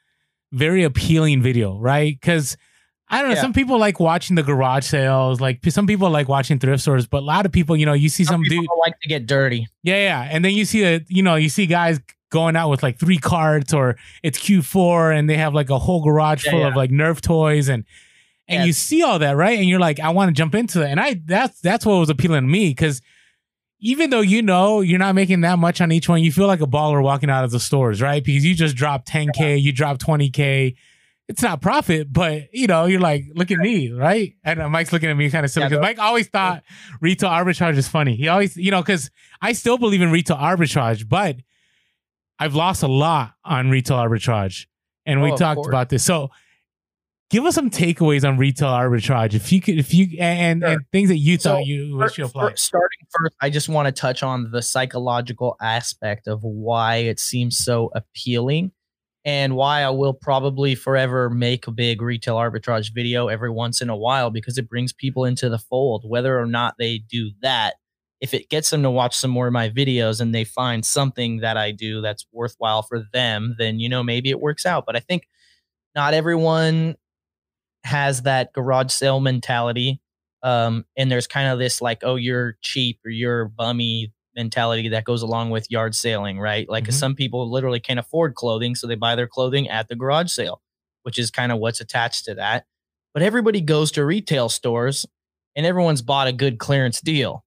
very appealing video, right? Cuz I don't know, Yeah. some people like watching the garage sales, like some people like watching thrift stores, but a lot of people, you know, you see some, people dude like to get dirty. Yeah, yeah. And then you see a, you know, you see guys going out with like three carts or it's Q4 and they have like a whole garage Yeah, full yeah. of like Nerf toys and and Yeah. you see all that, right? And you're like, I want to jump into it. And I that's that's what was appealing to me because even though you know you're not making that much on each one, you feel like a baller walking out of the stores, right? Because you just dropped 10K, you dropped 20K. It's not profit, but you know, you're like, look at me, right? And uh, Mike's looking at me kind of silly because no. Mike always thought retail arbitrage is funny. He always, you know, because I still believe in retail arbitrage, but I've lost a lot on retail arbitrage. And we Oh, of talked about this. So give us some takeaways on retail arbitrage. If you could, if you, and, Sure. and things that you So, thought you Fir- wish you fir- applied. starting first, I just want to touch on the psychological aspect of why it seems so appealing and why I will probably forever make a big retail arbitrage video every once in a while because it brings people into the fold, whether or not they do that. If it gets them to watch some more of my videos and they find something that I do that's worthwhile for them, then, you know, maybe it works out. But I think not everyone has that garage sale mentality um and there's kind of this like oh you're cheap or you're bummy mentality that goes along with yard sailing right? Like Mhm. some people literally can't afford clothing so they buy their clothing at the garage sale which is kind of what's attached to that. But everybody goes to retail stores and everyone's bought a good clearance deal.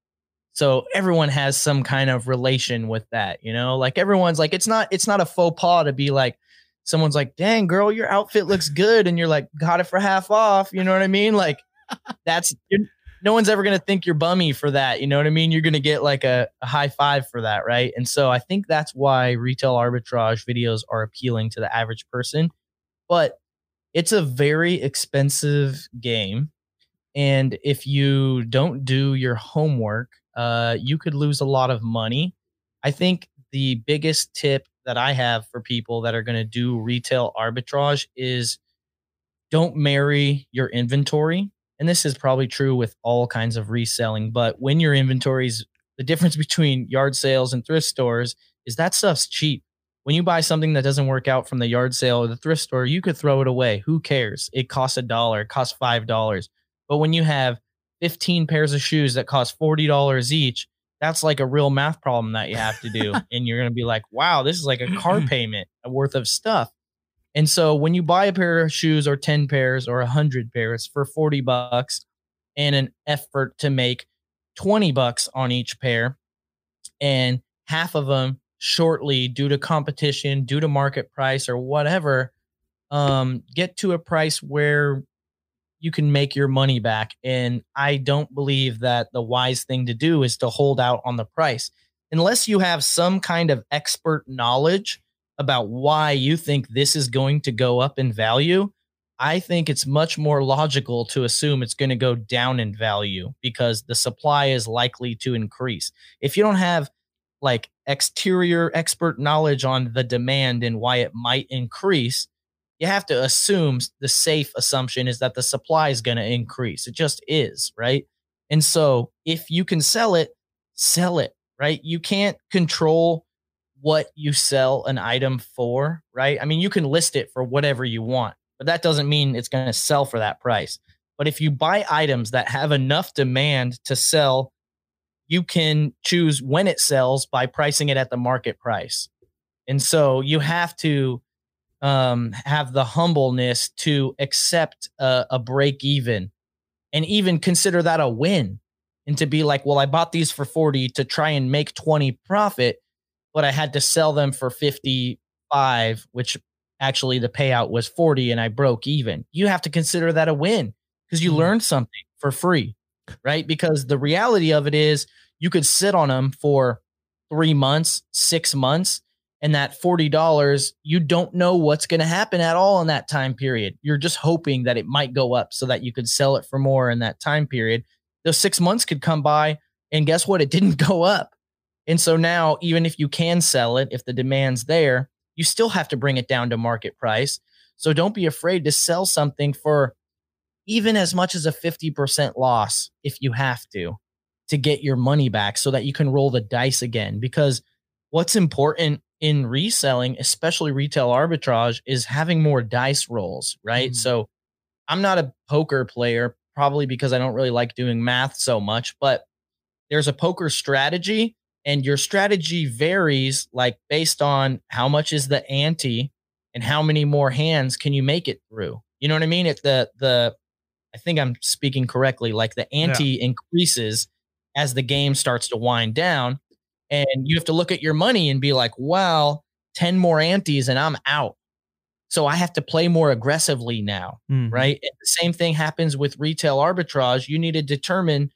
So everyone has some kind of relation with that you know? Like everyone's like it's not it's not a faux pas to be like someone's like dang girl your outfit looks good and you're like got it for half off you know what i mean? Like that's you're, no one's ever going to think you're bummy for that you know what i mean? You're going to get like a, a high five for that right? And so i think that's why retail arbitrage videos are appealing to the average person. But it's a very expensive game and if you don't do your homework uh, you could lose a lot of money. I think the biggest tip that i have for people that are going to do retail arbitrage is don't marry your inventory and this is probably true with all kinds of reselling but when your inventories the difference <laughs> between yard sales and thrift stores is that stuff's cheap. When you buy something that doesn't work out from the yard sale or the thrift store you could throw it away. Who cares? It costs a dollar it costs five dollars. But when you have 15 pairs of shoes that cost $40 each that's like a real math problem that you have to do <laughs> and you're going to be like wow this is like a car <laughs> payment worth of stuff and so when you buy a pair of shoes or 10 pairs or 100 pairs for 40 bucks and an effort to make 20 bucks on each pair and half of them shortly due to competition, due to market price or whatever, um, get to a price where you can make your money back. And I don't believe that the wise thing to do is to hold out on the price unless you have some kind of expert knowledge about why you think this is going to go up in value. I think it's much more logical to assume it's going to go down in value because the supply is likely to increase. If you don't have like exterior expert knowledge on the demand and why it might increase, you have to assume the safe assumption is that the supply is going to increase. It just is, right? And so if you can sell it, sell it, right? You can't control what you sell an item for, right? I mean, you can list it for whatever you want, but that doesn't mean it's going to sell for that price. But if you buy items that have enough demand to sell, you can choose when it sells by pricing it at the market price. And so you have to um, have the humbleness to accept a, a break even and even consider that a win and to be like, well, I bought these for 40 to try and make 20 profit, but I had to sell them for 55, which actually the payout was 40 and I broke even. You have to consider that a win because you mm-hmm. learned something for free, right? Because the reality of it is you could sit on them for three months, six months, and that $40, you don't know what's going to happen at all in that time period. You're just hoping that it might go up so that you could sell it for more in that time period. Those six months could come by, and guess what? It didn't <laughs> go up. And so now, even if you can sell it, if the demand's there, you still have to bring it down to market price. So don't be afraid to sell something for even as much as a 50% loss if you have to to get your money back so that you can roll the dice again because what's important in reselling, especially retail arbitrage, is having more dice rolls, right? Mm. So I'm not a poker player, probably because I don't really like doing math so much, but there's a poker strategy, and your strategy varies like based on how much is the ante and how many more hands can you make it through. You know what I mean? If the the I think I'm speaking correctly, like the ante yeah. increases as the game starts to wind down and you have to look at your money and be like, well, 10 more antes and I'm out. So I have to play more aggressively now, mm-hmm. right? And the same thing happens with retail arbitrage. You need to determine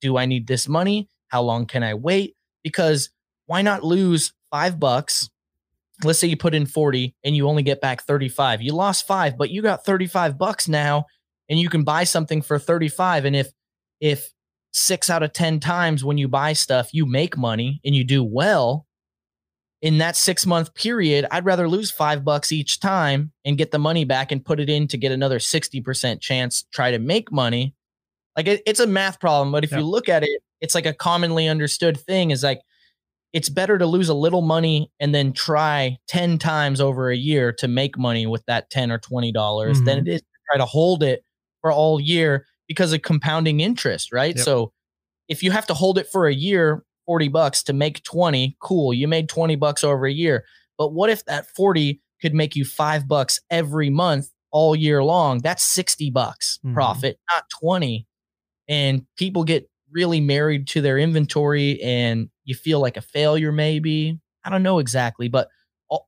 do I need this money? How long can I wait? Because why not lose five bucks? Let's say you put in 40 and you only get back 35. You lost five, but you got 35 bucks now and you can buy something for 35. And if, if six out of 10 times when you buy stuff, you make money and you do well. In that six month period, I'd rather lose five bucks each time and get the money back and put it in to get another 60% chance, try to make money. Like it, it's a math problem, but if you look at it, it's like a commonly understood thing is like it's better to lose a little money and then try 10 times over a year to make money with that 10 or 20 dollars mm-hmm. than it is to try to hold it for all year because of compounding interest, right? Yep. So if you have to hold it for a year, 40 bucks to make 20, cool, you made 20 bucks over a year. But what if that 40 could make you 5 bucks every month all year long? That's 60 bucks mm-hmm. profit, not 20. And people get really married to their inventory and you feel like a failure maybe. I don't know exactly, but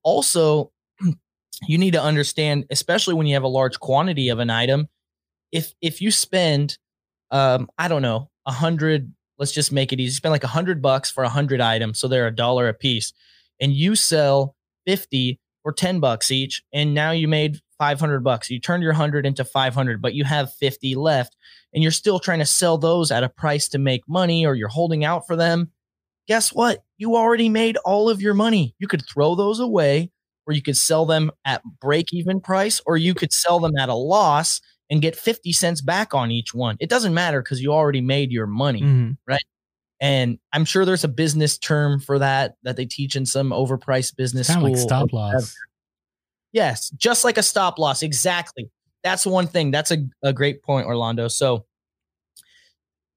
also <clears throat> you need to understand especially when you have a large quantity of an item if if you spend um i don't know a hundred let's just make it easy spend like a hundred bucks for a hundred items so they're a dollar a piece and you sell 50 or 10 bucks each and now you made 500 bucks you turned your 100 into 500 but you have 50 left and you're still trying to sell those at a price to make money or you're holding out for them guess what you already made all of your money you could throw those away or you could sell them at break even price or you could sell them at a loss and get 50 cents back on each one. It doesn't matter because you already made your money, mm-hmm. right? And I'm sure there's a business term for that that they teach in some overpriced business kind school. Like stop loss. Yes, just like a stop loss. Exactly. That's one thing. That's a, a great point, Orlando. So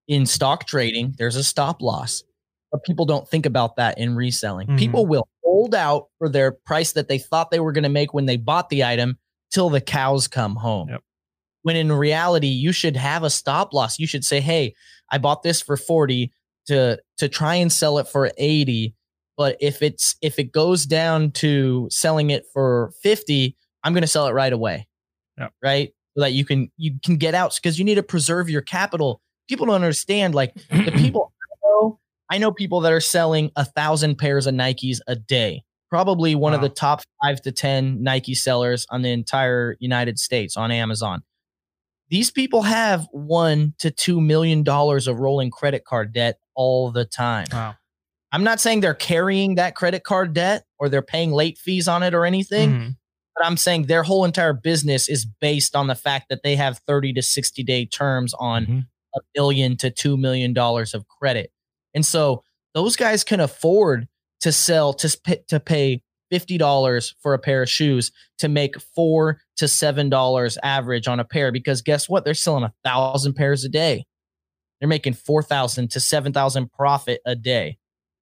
in stock trading, there's a stop loss, but people don't think about that in reselling. Mm-hmm. People will hold out for their price that they thought they were going to make when they bought the item till the cows come home. Yep when in reality you should have a stop loss you should say hey i bought this for 40 to to try and sell it for 80 but if it's if it goes down to selling it for 50 i'm going to sell it right away yeah. right so that you can you can get out because you need to preserve your capital. People don't understand. Like the <clears throat> people I know, I know people that are selling a thousand pairs of Nikes a day. Probably one of the top five to ten Nike sellers on the entire United States on Amazon. These people have one to two million dollars of rolling credit card debt all the time. Wow. I'm not saying they're carrying that credit card debt or they're paying late fees on it or anything, Mhm. But I'm saying their whole entire business is based on the fact that they have 30 to 60 day terms on Mhm. a billion to two million dollars of credit. And so those guys can afford to sell to sp- to pay fifty dollars for a pair of shoes to make four to seven dollars average on a pair because guess what? They're selling a thousand pairs a day. They're making four thousand to seven thousand profit a day.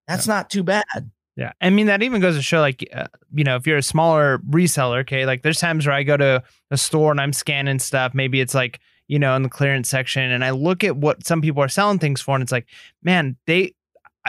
That's not too bad. Yeah. I mean, that even goes to show, like, uh, you know, if you're a smaller reseller, okay, like there's times where I go to a store and I'm scanning stuff. Maybe it's like, you know, in the clearance section and I look at what some people are selling things for and it's like, man, they,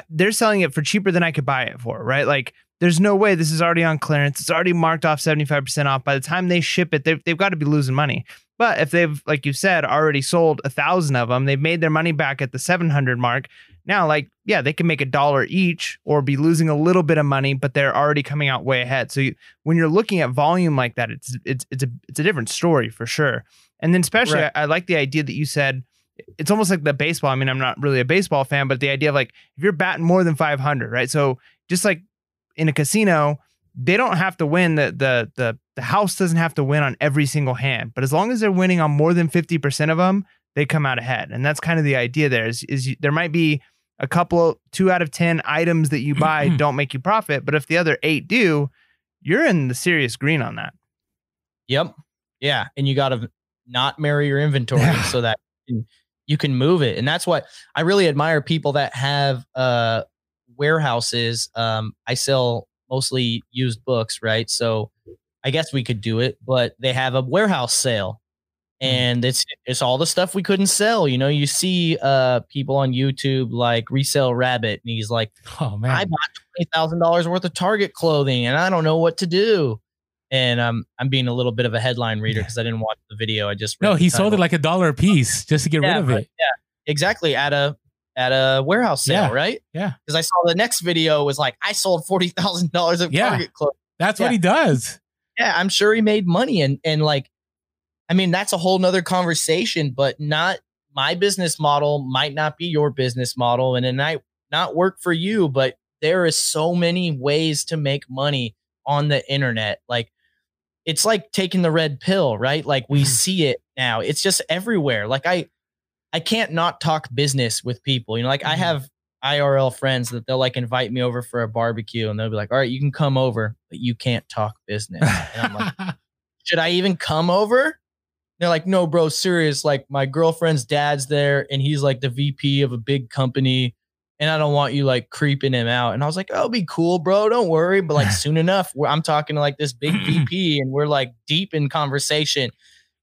they're selling it for cheaper than I could buy it for, right? Like, there's no way this is already on clearance. It's already marked off 75% off. By the time they ship it, they've, they've got to be losing money. But if they've, like you said, already sold a thousand of them, they've made their money back at the 700 mark. Now, like, yeah, they can make a dollar each or be losing a little bit of money, but they're already coming out way ahead. So you, when you're looking at volume like that, it's it's it's a it's a different story for sure. And then especially, Right. I, I like the idea that you said. It's almost like the baseball. I mean, I'm not really a baseball fan, but the idea of like if you're batting more than 500, right? So just like in a casino, they don't have to win the the the the house doesn't have to win on every single hand, but as long as they're winning on more than 50% of them, they come out ahead. And that's kind of the idea there is is you, there might be a couple two out of 10 items that you buy don't make you profit, but if the other 8 do, you're in the serious green on that. Yep. Yeah. And you got to not marry your inventory so that you can, you can move it. And that's what I really admire people that have uh, warehouses. Um, I sell mostly used books, right? So I guess we could do it, but they have a warehouse sale. And it's it's all the stuff we couldn't sell. You know, you see uh people on YouTube like resell rabbit, and he's like, Oh man. I bought twenty thousand dollars worth of Target clothing, and I don't know what to do. And um, I'm being a little bit of a headline reader Yeah. because I didn't watch the video. I just read no, he sold it like a dollar a piece just to get Yeah, rid of it. exactly at a at a warehouse sale, Yeah, right? yeah. Because I saw the next video was like I sold forty thousand dollars of Yeah. Target clothing. That's Yeah. what he does. Yeah, I'm sure he made money, and and like, I mean, that's a whole nother conversation. But not my business model might not be your business model, and it might not work for you. But there is so many ways to make money on the internet. Like, it's like taking the red pill, right? Like we see it now. It's just everywhere. Like I, I can't not talk business with people. You know, like I Mhm. have IRL friends that they'll like invite me over for a barbecue, and they'll be like, "All right, you can come over, but you can't talk business." And I'm like, <laughs> should I even come over? They're like, no, bro, serious. Like, my girlfriend's dad's there, and he's like the VP of a big company, and I don't want you like creeping him out. And I was like, oh, be cool, bro. Don't worry. But like, soon <laughs> enough, we're, I'm talking to like this big VP, <clears throat> and we're like deep in conversation.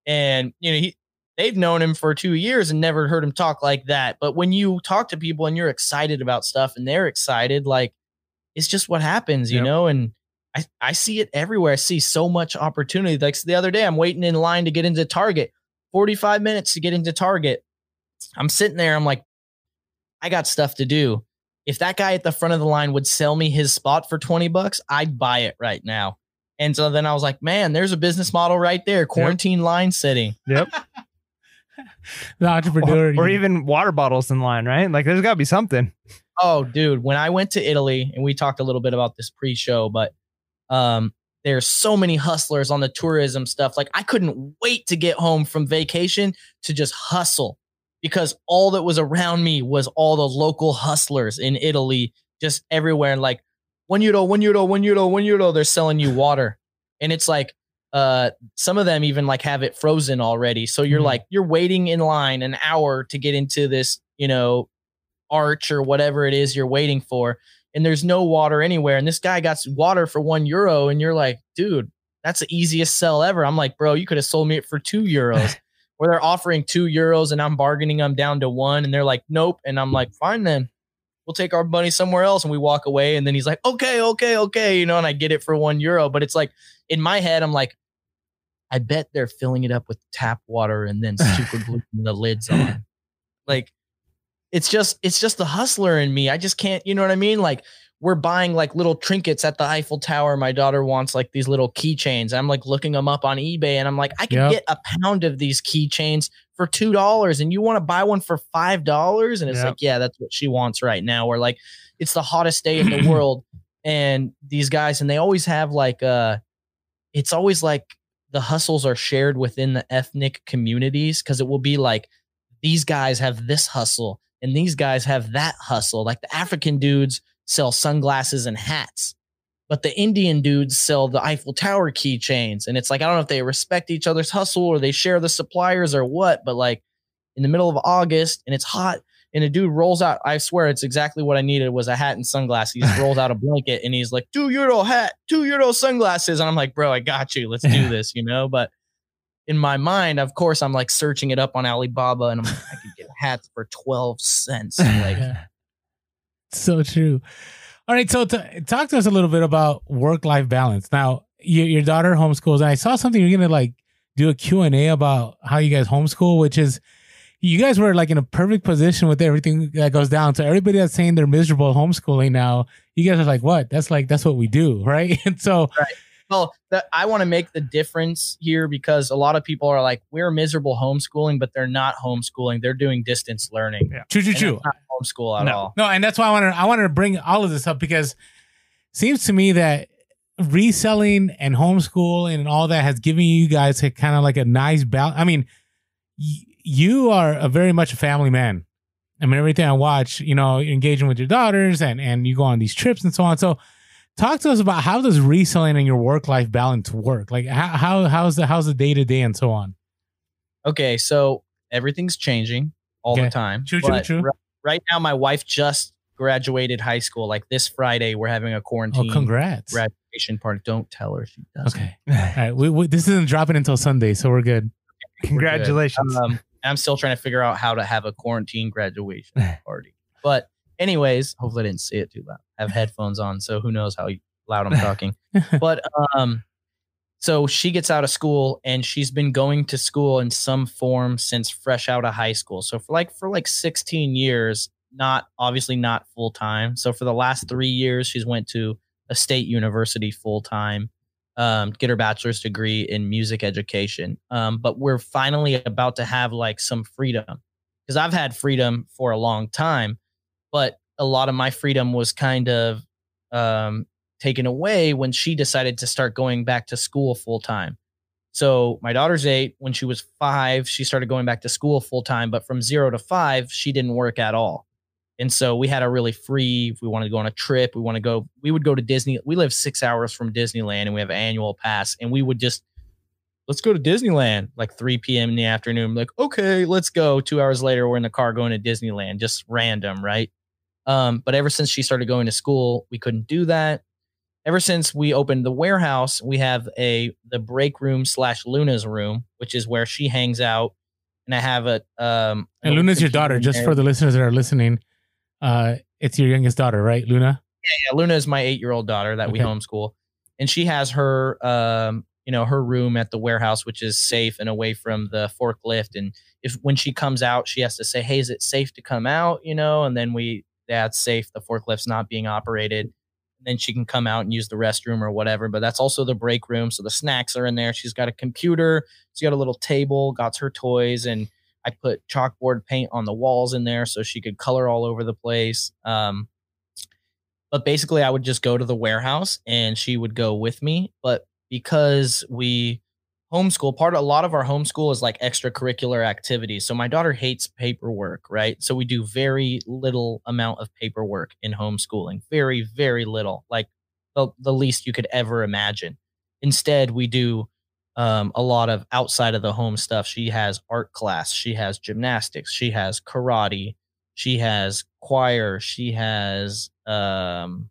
And you know, he they've known him for two years and never heard him talk like that. But when you talk to people and you're excited about stuff, and they're excited, like it's just what happens, you Yep. know. And I, I see it everywhere. I see so much opportunity. Like the other day, I'm waiting in line to get into Target, 45 minutes to get into Target. I'm sitting there. I'm like, I got stuff to do. If that guy at the front of the line would sell me his spot for 20 bucks, I'd buy it right now. And so then I was like, man, there's a business model right there. Quarantine line setting. Yep. <laughs> the entrepreneur. or, or even water bottles in line, right? Like there's got to be something. Oh, dude, when I went to Italy, and we talked a little bit about this pre-show, but um, there's so many hustlers on the tourism stuff. Like I couldn't wait to get home from vacation to just hustle because all that was around me was all the local hustlers in Italy, just everywhere. And like one euro, one euro, one euro, one euro, they're selling you water, and it's like uh some of them even like have it frozen already so you're Mhm. like you're waiting in line an hour to get into this you know arch or whatever it is you're waiting for and there's no water anywhere and this guy got water for one euro and you're like dude that's the easiest sell ever. I'm like bro you could have sold me it for two euros. <laughs> Where they're offering two euros and i'm bargaining them down to one and they're like nope and i'm like fine then. We'll take our money somewhere else and we walk away and then he's like okay okay okay you know and i get it for one euro but it's like in my head i'm like I bet they're filling it up with tap water and then super gluing <laughs> the lids on. Like it's just it's just the hustler in me. I just can't, you know what I mean? Like we're buying like little trinkets at the Eiffel Tower. My daughter wants like these little keychains. I'm like looking them up on eBay and I'm like, I can Yep. get a pound of these keychains for two dollars and you want to buy one for five dollars? And it's Yep. like, yeah, that's what she wants right now. Or like it's the hottest day in the <clears throat> world. And these guys, and they always have like uh it's always like the hustles are shared within the ethnic communities because it will be like these guys have this hustle and these guys have that hustle. Like the African dudes sell sunglasses and hats, but the Indian dudes sell the Eiffel Tower keychains. And it's like, I don't know if they respect each other's hustle or they share the suppliers or what, but like in the middle of August and it's hot and a dude rolls out, I swear it's exactly what I needed was a hat and sunglasses. He just <laughs> rolls out a blanket and he's like, two euro hat, two euro sunglasses. And I'm like, bro, I got you. Let's do <laughs> this, you know? But in my mind, of course, I'm like searching it up on Alibaba and I'm like, I could get hats for 12 cents. <laughs> Like, Yeah. So true. All right, so t- talk to us a little bit about work-life balance. Now, your, your daughter homeschools, and I saw something you're gonna like do a Q and A about how you guys homeschool, which is you guys were like in a perfect position with everything that goes down. So everybody that's saying they're miserable homeschooling now, you guys are like, what? That's like that's what we do, <laughs> right? And so well, that I want to make the difference here because a lot of people are like, we're miserable homeschooling, but they're not homeschooling. They're doing distance learning. Yeah. true, true, And true. that's not homeschool at No. all. No, and that's why I wanted I wanted to bring all of this up because seems to me that reselling and homeschooling and all that has given you guys a kind of like a nice balance. I mean, y- you are a very much a family man. I mean, everything I watch, you know, you're engaging with your daughters and and you go on these trips and so on. So, talk to us about how does reselling and your work life balance work? Like how how how's the how's the day to day and so on. Okay, so everything's changing all Okay. the time. True, true, true. ri- Right now, my wife just graduated high school. Like this Friday, we're having a quarantine. Oh, quarantine congrats. graduation party. Don't tell her she does. Okay. <laughs> All right. We, we, this isn't dropping until Sunday, so we're good. Congratulations. Um, I'm still trying to figure out how to have a quarantine graduation <laughs> party. But anyways, hopefully I didn't say it too loud. I have headphones on, so who knows how loud I'm <laughs> talking. but um so she gets out of school and she's been going to school in some form since fresh out of high school. So for like for like 16 years, not obviously not full time. So for the last 3 years she's went to a state university full time um get her bachelor's degree in music education. Um but we're finally about to have like some freedom because I've had freedom for a long time, but a lot of my freedom was kind of um taken away when she decided to start going back to school full time. So my daughter's eight. When she was five, she started going back to school full time. But from zero to five, she didn't work at all. And so we had a really free. If we wanted to go on a trip, we want to go. We would go to Disney. We live six hours from Disneyland, and we have an annual pass. And we would just let's go to Disneyland like 3 p.m. in the afternoon. like, okay, let's go. Two hours later, we're in the car going to Disneyland, just random, right? Um, but ever since she started going to school, we couldn't do that. Ever since we opened the warehouse, we have a the break room slash Luna's room, which is where she hangs out. And I have a um And Luna's your daughter, just for the listeners that are listening. Uh, it's your youngest daughter, right, Luna? yeah, yeah. Luna is my eight year old daughter that we homeschool, and she has her um you know her room at the warehouse, which is safe and away from the forklift. And if when she comes out, she has to say, "Hey, is it safe to come out?" You know, and then we that's safe. The forklift's not being operated. And then she can come out and use the restroom or whatever. But that's also the break room, so the snacks are in there. She's got a computer. She's got a little table, got her toys, and I put chalkboard paint on the walls in there so she could color all over the place. Um, but basically i would just go to the warehouse and she would go with me but because we homeschool part a lot of our homeschool is like extracurricular activities. So my daughter hates paperwork right? So we do very little amount of paperwork in homeschooling very very little like the, the least you could ever imagine. Instead we do um, a lot of outside of the home stuff. She has art class she has gymnastics she has karate she has choir she has um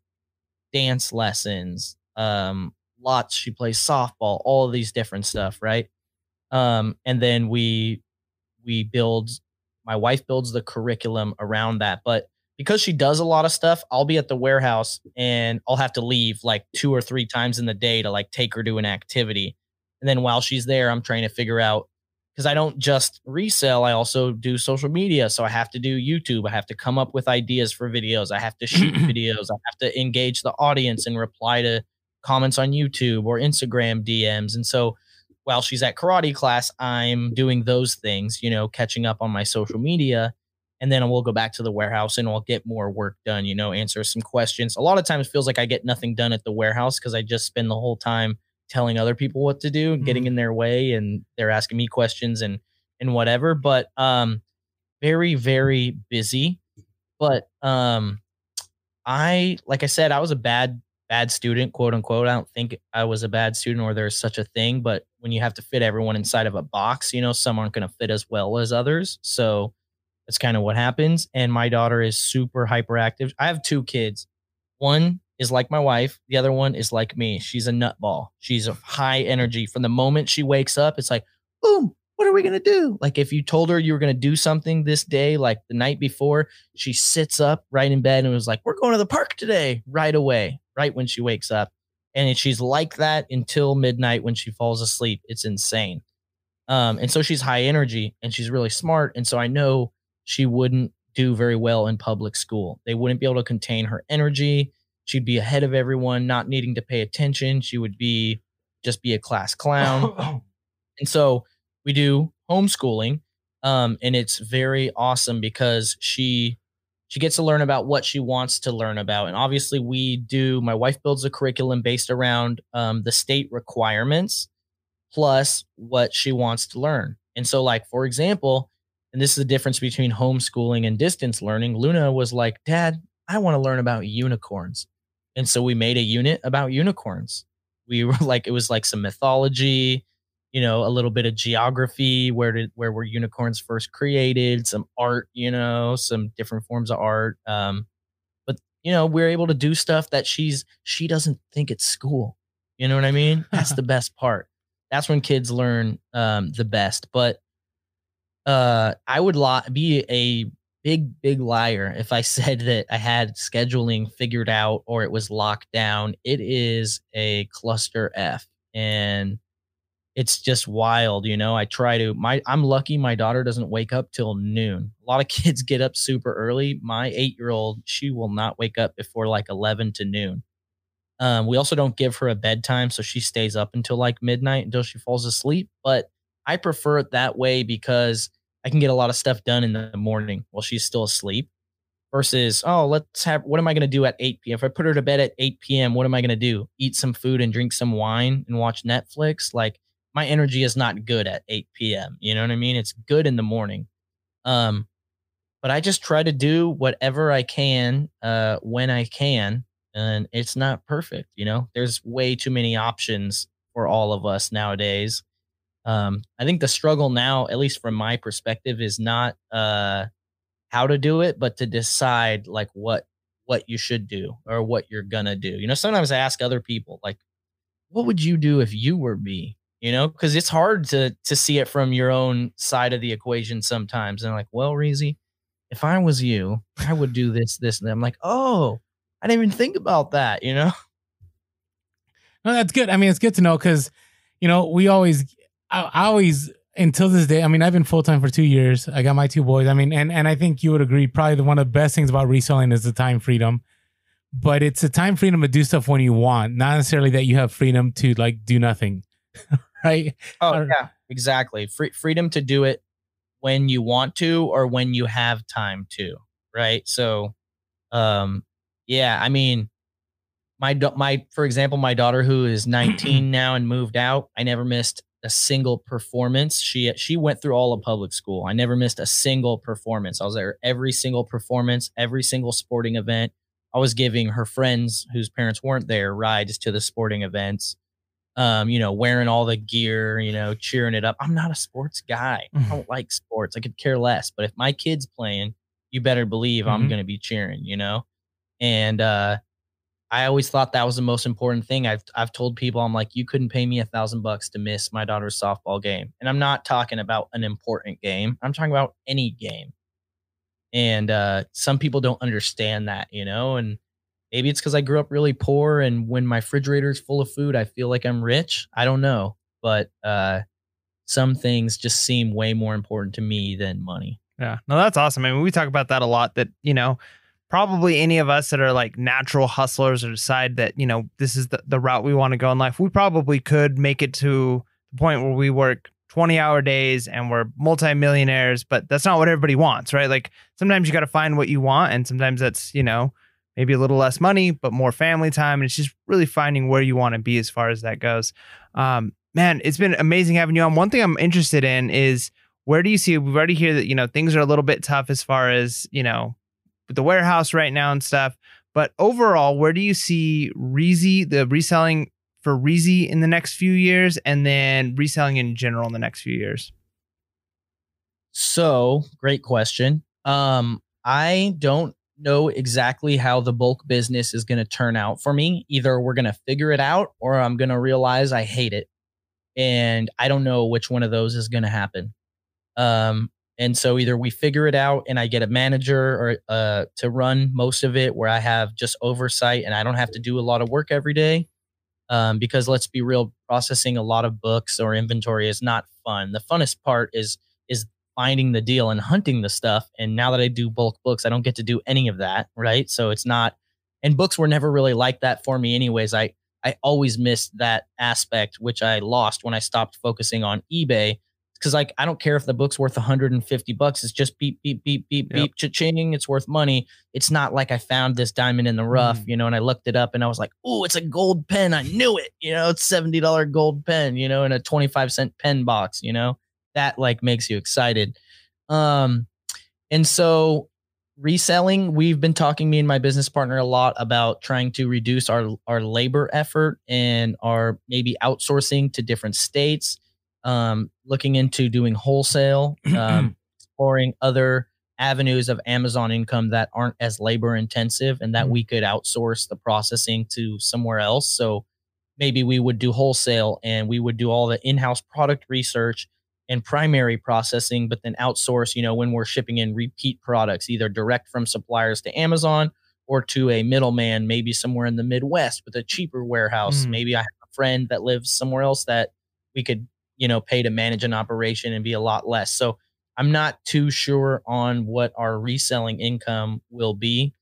dance lessons um lots she plays softball all of these different stuff right um and then we we build my wife builds the curriculum around that but because she does a lot of stuff i'll be at the warehouse and i'll have to leave like two or three times in the day to like take her to an activity And then while she's there, I'm trying to figure out because I don't just resell, I also do social media. So I have to do YouTube. I have to come up with ideas for videos. I have to shoot <clears throat> videos. I have to engage the audience and reply to comments on YouTube or Instagram DMs. And so while she's at karate class, I'm doing those things, you know, catching up on my social media. And then we'll go back to the warehouse and I'll get more work done, you know, answer some questions. A lot of times feels like I get nothing done at the warehouse because I just spend the whole time telling other people what to do, mm-hmm. getting in their way, and they're asking me questions and and whatever. But um, very very busy. But um, I like I said, I was a bad bad student, quote unquote. I don't think I was a bad student or there's such a thing, but when you have to fit everyone inside of a box, you know, some aren't going to fit as well as others. So that's kind of what happens. And my daughter is super hyperactive. I have two kids. One is like my wife. The other one is like me. She's a nutball. She's a high energy. From the moment she wakes up, it's like, boom, what are we going to do? Like if you told her you were going to do something this day, like the night before, she sits up right in bed and was like, we're going to the park today right away, right when she wakes up. And she's like that until midnight when she falls asleep. It's insane. Um, and so she's high energy and she's really smart. And so I know she wouldn't do very well in public school. They wouldn't be able to contain her energy she'd be ahead of everyone, not needing to pay attention. She would be just be a class clown. <coughs> and so we do homeschooling. Um, and it's very awesome because she she gets to learn about what she wants to learn about. And obviously we do my wife builds a curriculum based around um, the state requirements plus what she wants to learn. And so like for example, and this is the difference between homeschooling and distance learning. Luna was like, "Dad, I want to learn about unicorns." And so we made a unit about unicorns. We were <laughs> like, it was like some mythology, you know, a little bit of geography, where did where were unicorns first created, some art, you know, some different forms of art. Um, but you know, we're able to do stuff that she's she doesn't think it's school. You know what I mean? That's the <laughs> best part. That's when kids learn um, the best. But uh, I would lo- be a big, big liar if I <laughs> said that I had scheduling figured out or it was locked down. It is a cluster F. And it's just wild, you know. I try to my I'm lucky my daughter doesn't wake up till noon. A lot of <laughs> kids get up super early. My 8-year-old, she will not wake up before like 11 to noon. Um, we also don't give her a bedtime, so she stays up until like midnight until she falls asleep. But I prefer it that way because I can get a lot of stuff done in the morning while she's still asleep versus, oh, let's have, what am I going to do at 8 p.m.? If I put her to bed at 8 p.m., what am I going to do? Eat some food and drink some wine and watch Netflix? Like my energy is not good at 8 p.m. You know what I mean? It's good in the morning. Um, but I just try to do whatever I can uh, when I can. And it's not perfect. You know, there's way too many options for all of us nowadays. Um, I think the struggle now, at least from my perspective, is not uh, how to do it, but to decide like what what you should do or what you're gonna do. You know, sometimes I ask other people like, "What would you do if you were me?" You know, because it's hard to to see it from your own side of the equation sometimes. And I'm like, "Well, Reezy, if I was you, <laughs> I would do this, this, and I'm like, "Oh, I didn't even think about that." You know. No, that's good. I mean, it's good to know because you know we always I, I always until this day, I mean, I've been full time for two years. I got my two boys. I mean, and and I think you would agree. Probably the, one of the best things about reselling is the time freedom. But it's a time freedom to do stuff when you want, not necessarily that you have freedom to like do nothing, <laughs> right? Oh yeah, exactly. Free, freedom to do it when you want to or when you have time to, right? So, um, yeah, I mean, my my for example, my daughter who is <clears throat> 19 now and moved out, I never missed a single performance. She she went through all of public school. I never missed a single performance. I was there every single performance, every single sporting event. I was giving her friends whose parents weren't there rides to the sporting events. Um, you know, wearing all the gear, you know, cheering it up. I'm not a sports guy. Mm-hmm. I don't like sports. I could care less. But if my kid's playing, you better believe mm-hmm. I'm going to be cheering, you know? And uh I always thought that was the most important thing. I've I've told people I'm like, you couldn't pay me a thousand bucks to miss my daughter's softball game, and I'm not talking about an important game. I'm talking about any game. And uh, some people don't understand that, you know. And maybe it's because I grew up really poor, and when my refrigerator is full of food, I feel like I'm rich. I don't know, but uh, some things just seem way more important to me than money. Yeah. No, that's awesome. I mean, we talk about that a lot that, you know, probably any of us that are like natural hustlers or decide that, you know, this is the, the route we want to go in life, we probably could make it to the point where we work 20 hour days and we're multimillionaires, but that's not what everybody wants, right? Like sometimes you got to find what you want. And sometimes that's, you know, maybe a little less money, but more family time. And it's just really finding where you want to be as far as that goes. Um, man, it's been amazing having you on. One thing I'm interested in is where do you see, we've already heard that, you know, things are a little bit tough as far as, you know, the warehouse right now and stuff. But overall, where do you see Reezy, the reselling for Reezy in the next few years and then reselling in general in the next few years? So, great question. Um, I don't know exactly how the bulk business is going to turn out for me. Either we're going to figure it out or I'm going to realize I hate it. And I don't know which one of those is going to happen. Um, and so either we figure it out and I get a manager or uh, to run most of it where I have just oversight and I don't have to do a lot of work every day. Um, because let's be real, processing a lot of books or inventory is not fun. The funnest part is is finding the deal and hunting the stuff. And now that I do bulk books, I don't get to do any of that, right? So it's not. And books were never really like that for me, anyways. I I always missed that aspect, which I lost when I stopped focusing on eBay because like I don't care if the book's worth 150 bucks. It's just beep beep beep beep yep. beep cha-ching. It's worth money. It's not like I found this diamond in the rough, mm. you know, and I looked it up and I was like, oh, it's a gold pen. I knew it. You know, it's seventy dollar gold pen. You know, in a 25 cent pen box. You know, that like makes you excited. Um, and so reselling we've been talking me and my business partner a lot about trying to reduce our our labor effort and our maybe outsourcing to different states um, looking into doing wholesale, <clears throat> um, exploring other avenues of Amazon income that aren't as labor intensive and that mm-hmm. we could outsource the processing to somewhere else. So maybe we would do wholesale and we would do all the in-house product research and primary processing, but then outsource, you know, when we're shipping in repeat products, either direct from suppliers to Amazon or to a middleman, maybe somewhere in the Midwest with a cheaper warehouse. Mm. Maybe I have a friend that lives somewhere else that we could you know pay to manage an operation and be a lot less so i'm not too sure on what our reselling income will be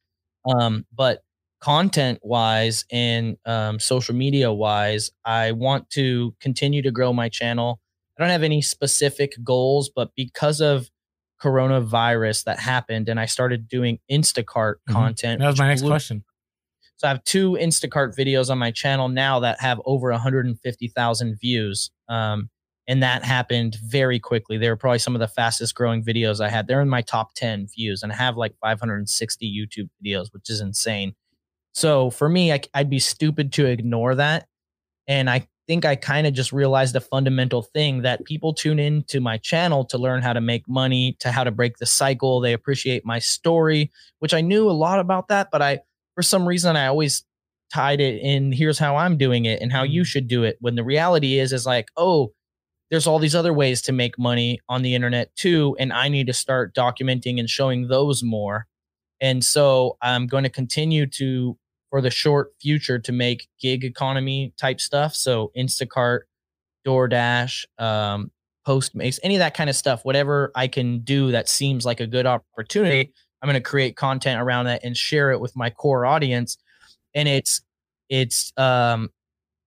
um, but content wise and um, social media wise i want to continue to grow my channel i don't have any specific goals but because of coronavirus that happened and i started doing instacart mm-hmm. content that was my next blew- question so I have two Instacart videos on my channel now that have over 150,000 views. Um, and that happened very quickly. They were probably some of the fastest growing videos I had. They're in my top 10 views and I have like 560 YouTube videos, which is insane. So for me, I, would be stupid to ignore that. And I think I kind of just realized a fundamental thing that people tune in to my channel to learn how to make money, to how to break the cycle. They appreciate my story, which I knew a lot about that, but I, for some reason, I always tied it in here's how I'm doing it and how you mm. should do it. When the reality is, is like, oh, there's all these other ways to make money on the internet too and i need to start documenting and showing those more and so i'm going to continue to for the short future to make gig economy type stuff so instacart doordash um, postmates any of that kind of stuff whatever i can do that seems like a good opportunity i'm going to create content around that and share it with my core audience and it's it's um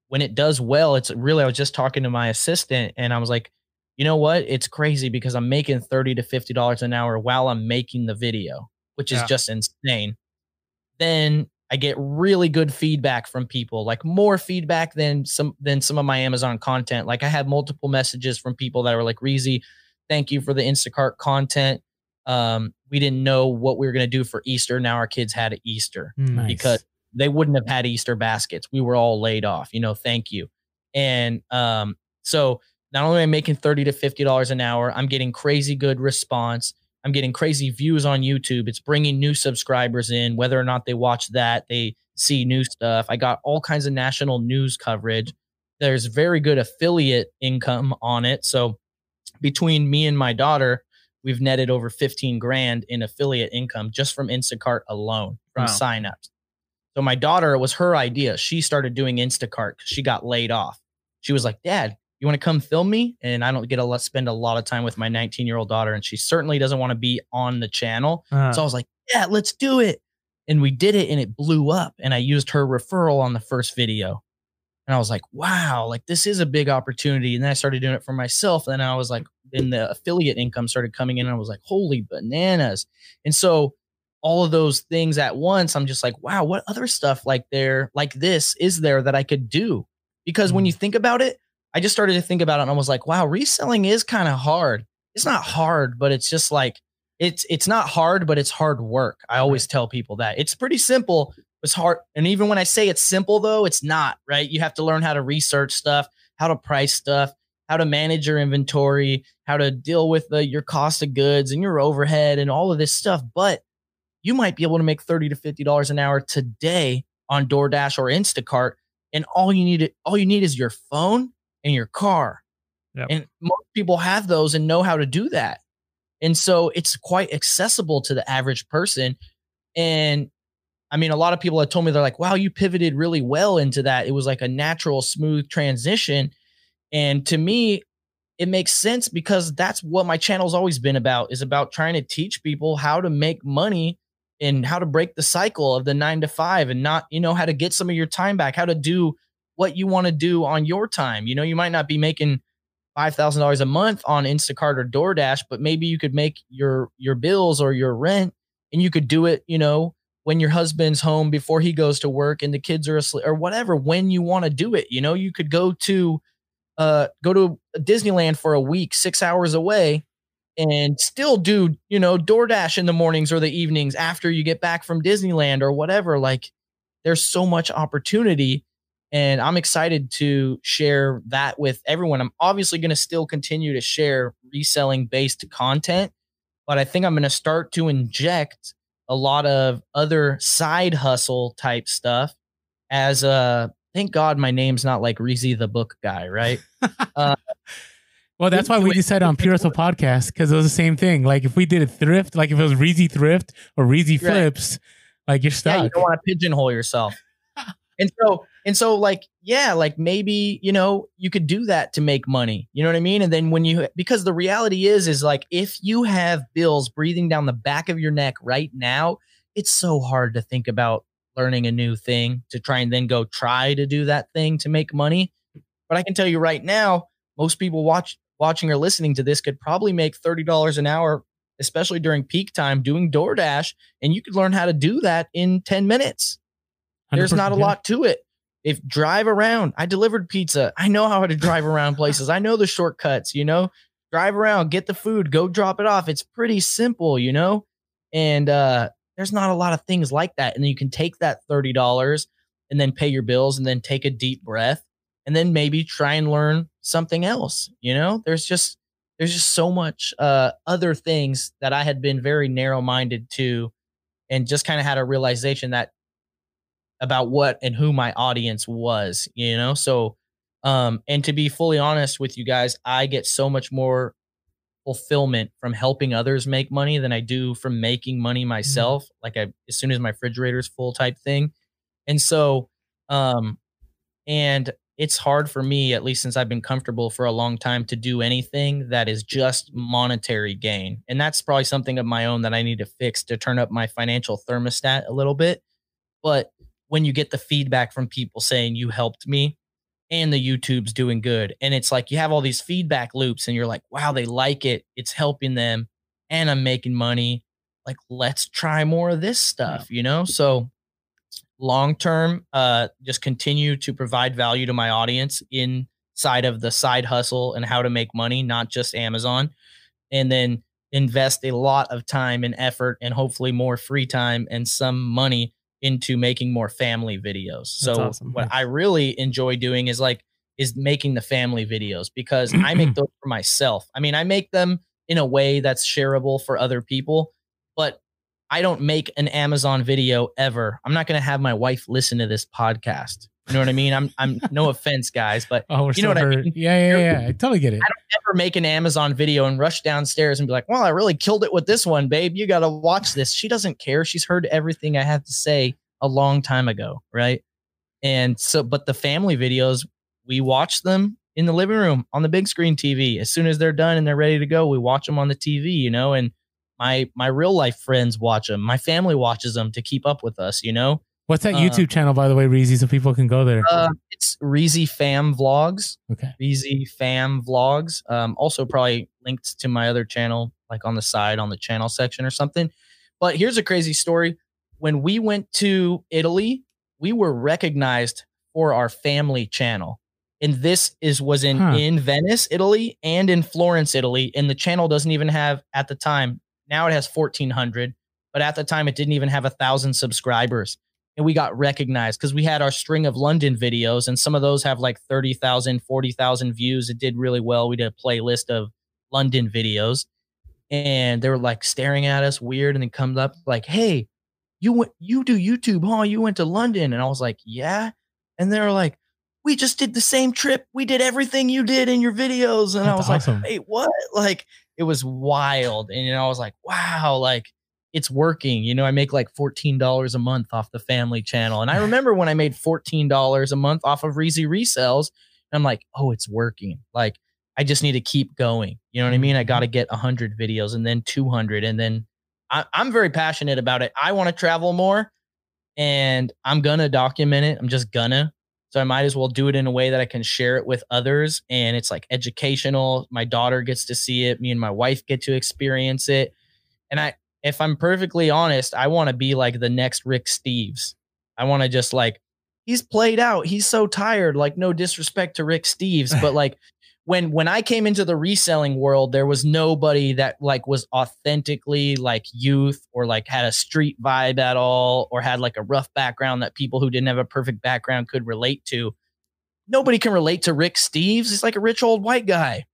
when it does well, it's really, I was just talking to my assistant and I was like, you know what? It's crazy because I'm making 30 to $50 an hour while I'm making the video, which is yeah. just insane. Then I get really good feedback from people, like more feedback than some than some of my Amazon content. Like I had multiple messages from people that were like, Reezy, thank you for the Instacart content. Um, we didn't know what we were gonna do for Easter. Now our kids had Easter nice. because they wouldn't have had Easter baskets. We were all laid off, you know, thank you. And um, so not only am I making 30 to $50 an hour, I'm getting crazy good response. I'm getting crazy views on YouTube. It's bringing new subscribers in, whether or not they watch that, they see new stuff. I got all kinds of national news coverage. There's very good affiliate income on it. So between me and my daughter, we've netted over 15 grand in affiliate income just from Instacart alone from wow. signups. So my daughter, it was her idea. She started doing Instacart because she got laid off. She was like, Dad, you want to come film me? And I don't get a lot, spend a lot of time with my 19 year old daughter, and she certainly doesn't want to be on the channel. Uh, So I was like, yeah, let's do it. And we did it and it blew up. And I used her referral on the first video. And I was like, wow, like this is a big opportunity. And then I started doing it for myself. And I was like, then the affiliate income started coming in. And I was like, holy bananas. And so all of those things at once, I'm just like, wow, what other stuff like there, like this is there that I could do? Because when you think about it, I just started to think about it and I was like, wow, reselling is kind of hard. It's not hard, but it's just like, it's it's not hard, but it's hard work. I always tell people that it's pretty simple. It's hard, and even when I say it's simple, though, it's not right. You have to learn how to research stuff, how to price stuff, how to manage your inventory, how to deal with the, your cost of goods and your overhead, and all of this stuff. But you might be able to make thirty to fifty dollars an hour today on DoorDash or Instacart, and all you need all you need is your phone and your car. Yep. And most people have those and know how to do that. And so it's quite accessible to the average person. And I mean, a lot of people have told me they're like, wow, you pivoted really well into that. It was like a natural, smooth transition. And to me, it makes sense because that's what my channel's always been about is about trying to teach people how to make money and how to break the cycle of the nine to five and not, you know, how to get some of your time back, how to do what you want to do on your time. You know, you might not be making five thousand dollars a month on Instacart or DoorDash, but maybe you could make your your bills or your rent, and you could do it. You know, when your husband's home before he goes to work and the kids are asleep or whatever. When you want to do it, you know, you could go to uh go to Disneyland for a week, six hours away, and still do you know DoorDash in the mornings or the evenings after you get back from Disneyland or whatever. Like, there's so much opportunity and I'm excited to share that with everyone. I'm obviously going to still continue to share reselling based content, but I think I'm going to start to inject a lot of other side hustle type stuff as a thank God my name's not like Reezy the book guy, right? <laughs> uh, Well, that's why we decided on Pure Hustle Podcast because it was the same thing. Like if we did a thrift, like if it was Reezy Thrift or Reezy Right. Flips, like you're yeah, you don't want to pigeonhole yourself. And so and so like yeah, like maybe, you know, you could do that to make money. You know what I mean? And then when you because the reality is is like if you have bills breathing down the back of your neck right now, it's so hard to think about learning a new thing to try and then go try to do that thing to make money. But I can tell you right now, most people watch watching or listening to this could probably make $30 an hour especially during peak time doing DoorDash and you could learn how to do that in 10 minutes. There's not a yeah. lot to it. If drive around, I delivered pizza. I know how to drive around places. I know the shortcuts, you know. Drive around, get the food, go drop it off. It's pretty simple, you know? And uh there's not a lot of things like that. And then you can take that $30 and then pay your bills and then take a deep breath and then maybe try and learn something else, you know? There's just there's just so much uh other things that I had been very narrow-minded to and just kind of had a realization that about what and who my audience was, you know? So, um, and to be fully honest with you guys, I get so much more fulfillment from helping others make money than I do from making money myself. Like I, as soon as my refrigerator's full type thing. And so, um, and it's hard for me, at least since I've been comfortable for a long time, to do anything that is just monetary gain. And that's probably something of my own that I need to fix to turn up my financial thermostat a little bit. But when you get the feedback from people saying you helped me and the YouTube's doing good, and it's like you have all these feedback loops and you're like, wow, they like it, it's helping them, and I'm making money. Like, let's try more of this stuff, you know? So, long term, uh, just continue to provide value to my audience inside of the side hustle and how to make money, not just Amazon. And then invest a lot of time and effort and hopefully more free time and some money into making more family videos. So awesome. what I really enjoy doing is like is making the family videos because I make <clears throat> those for myself. I mean, I make them in a way that's shareable for other people, but I don't make an Amazon video ever. I'm not going to have my wife listen to this podcast. You know what I mean? I'm I'm no offense guys, but Oh, we're You know what I mean? Yeah, yeah, yeah. I totally get it. never make an Amazon video and rush downstairs and be like, "Well, I really killed it with this one, babe. You got to watch this." She doesn't care. She's heard everything I have to say a long time ago, right? And so, but the family videos, we watch them in the living room on the big screen TV. As soon as they're done and they're ready to go, we watch them on the TV, you know, and my my real life friends watch them. My family watches them to keep up with us, you know. What's that Uh, YouTube channel, by the way, Reezy, so people can go there? Uh, it's Reezy Fam Vlogs. okay. Reezy Fam Vlogs. Um, also probably linked to my other channel, like on the side on the channel section or something. But here's a crazy story. When we went to Italy, we were recognized for our family channel. And this is was in Huh. in Venice, Italy, and in Florence, Italy. And the channel doesn't even have at the time. Now it has 1400, but at the time it didn't even have a thousand subscribers and we got recognized because we had our string of London videos, and some of those have like 30,000, 40,000 views. It did really well. We did a playlist of London videos, and they were like staring at us weird, and then comes up like, "Hey, you went, you do YouTube, huh? You went to London?" And I was like, "Yeah," and they were like, "We just did the same trip. We did everything you did in your videos," and I was awesome. like, "Wait, what?" Like it was wild, and you know, I was like, "Wow!" Like it's working. You know, I make like $14 a month off the family channel. And I <laughs> remember when I made $14 a month off of Reezy resells, and I'm like, oh, it's working. Like, I just need to keep going. You know what I mean? I mm-hmm. got to get 100 videos and then 200. And then I, I'm very passionate about it. I want to travel more and I'm going to document it. I'm just gonna. So I might as well do it in a way that I can share it with others. And it's like educational. My daughter gets to see it. Me and my wife get to experience it. And I, if I'm perfectly honest, I want to be like the next Rick Steves. I want to just like, he's played out. He's so tired. Like, no disrespect to Rick Steves, but <laughs> like when when I came into the reselling world, there was nobody that like was authentically like youth or like had a street vibe at all or had like a rough background that people who didn't have a perfect background could relate to. Nobody can relate to Rick Steves. He's like a rich old white guy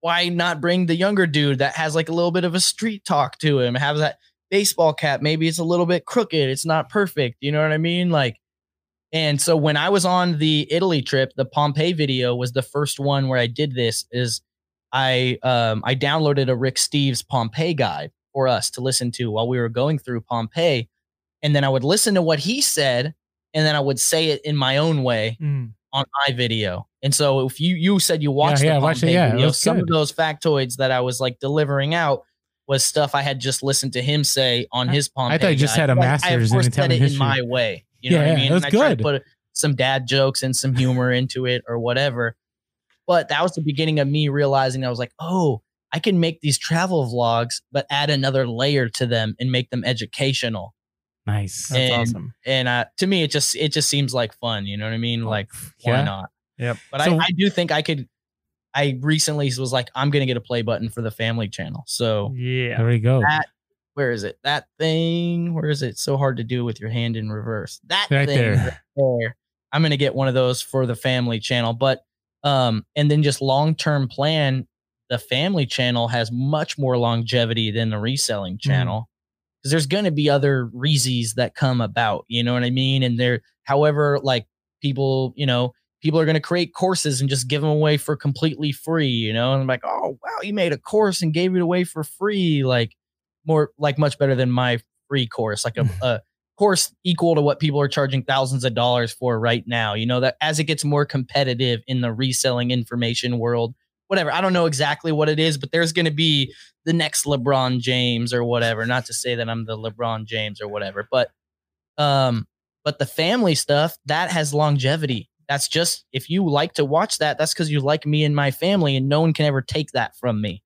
why not bring the younger dude that has like a little bit of a street talk to him have that baseball cap maybe it's a little bit crooked it's not perfect you know what i mean like and so when i was on the italy trip the pompeii video was the first one where i did this is i um i downloaded a rick steves pompeii guide for us to listen to while we were going through pompeii and then i would listen to what he said and then i would say it in my own way Mm. On my video. And so if you you said you watched yeah, the watched it, yeah, video, was some of those factoids that I was like delivering out was stuff I had just listened to him say on his Pompeii. I thought you just guide. had a Like, I master's in said it in my way. You know Yeah, what I mean? it was and I tried to good. put some dad jokes and some humor into it or whatever. But that was the beginning of me realizing I was like, oh, I can make these travel vlogs, but add another layer to them and make them educational Nice. That's And- awesome. and uh, to me it just it just seems like fun you know what i mean like why yeah. not Yep. but So- I, I do think i could i recently was like i'm gonna get a play button for the family channel so Yeah. There we go. that where is it that thing where is it so hard to do with your hand in reverse that Right thing there. right there i'm gonna get one of those for the family channel but um and then just long-term plan the family channel has much more longevity than the reselling channel because there's going to be other reasons that come about you know what i mean? And there however like people you know people are going to create courses and just give them away for completely free you know? And I'm like oh wow you made a course and gave it away for free like more like much better than my free course like a, <laughs> a course equal to what people are charging thousands of dollars for right now you know that as it gets more competitive in the reselling information world whatever. I don't know exactly what it is but there's going to be the next lebron james or whatever. Not to say that i'm the lebron james or whatever but um but the family stuff that has longevity. That's just if you like to watch that that's because you like me and my family and no one can ever take that from me.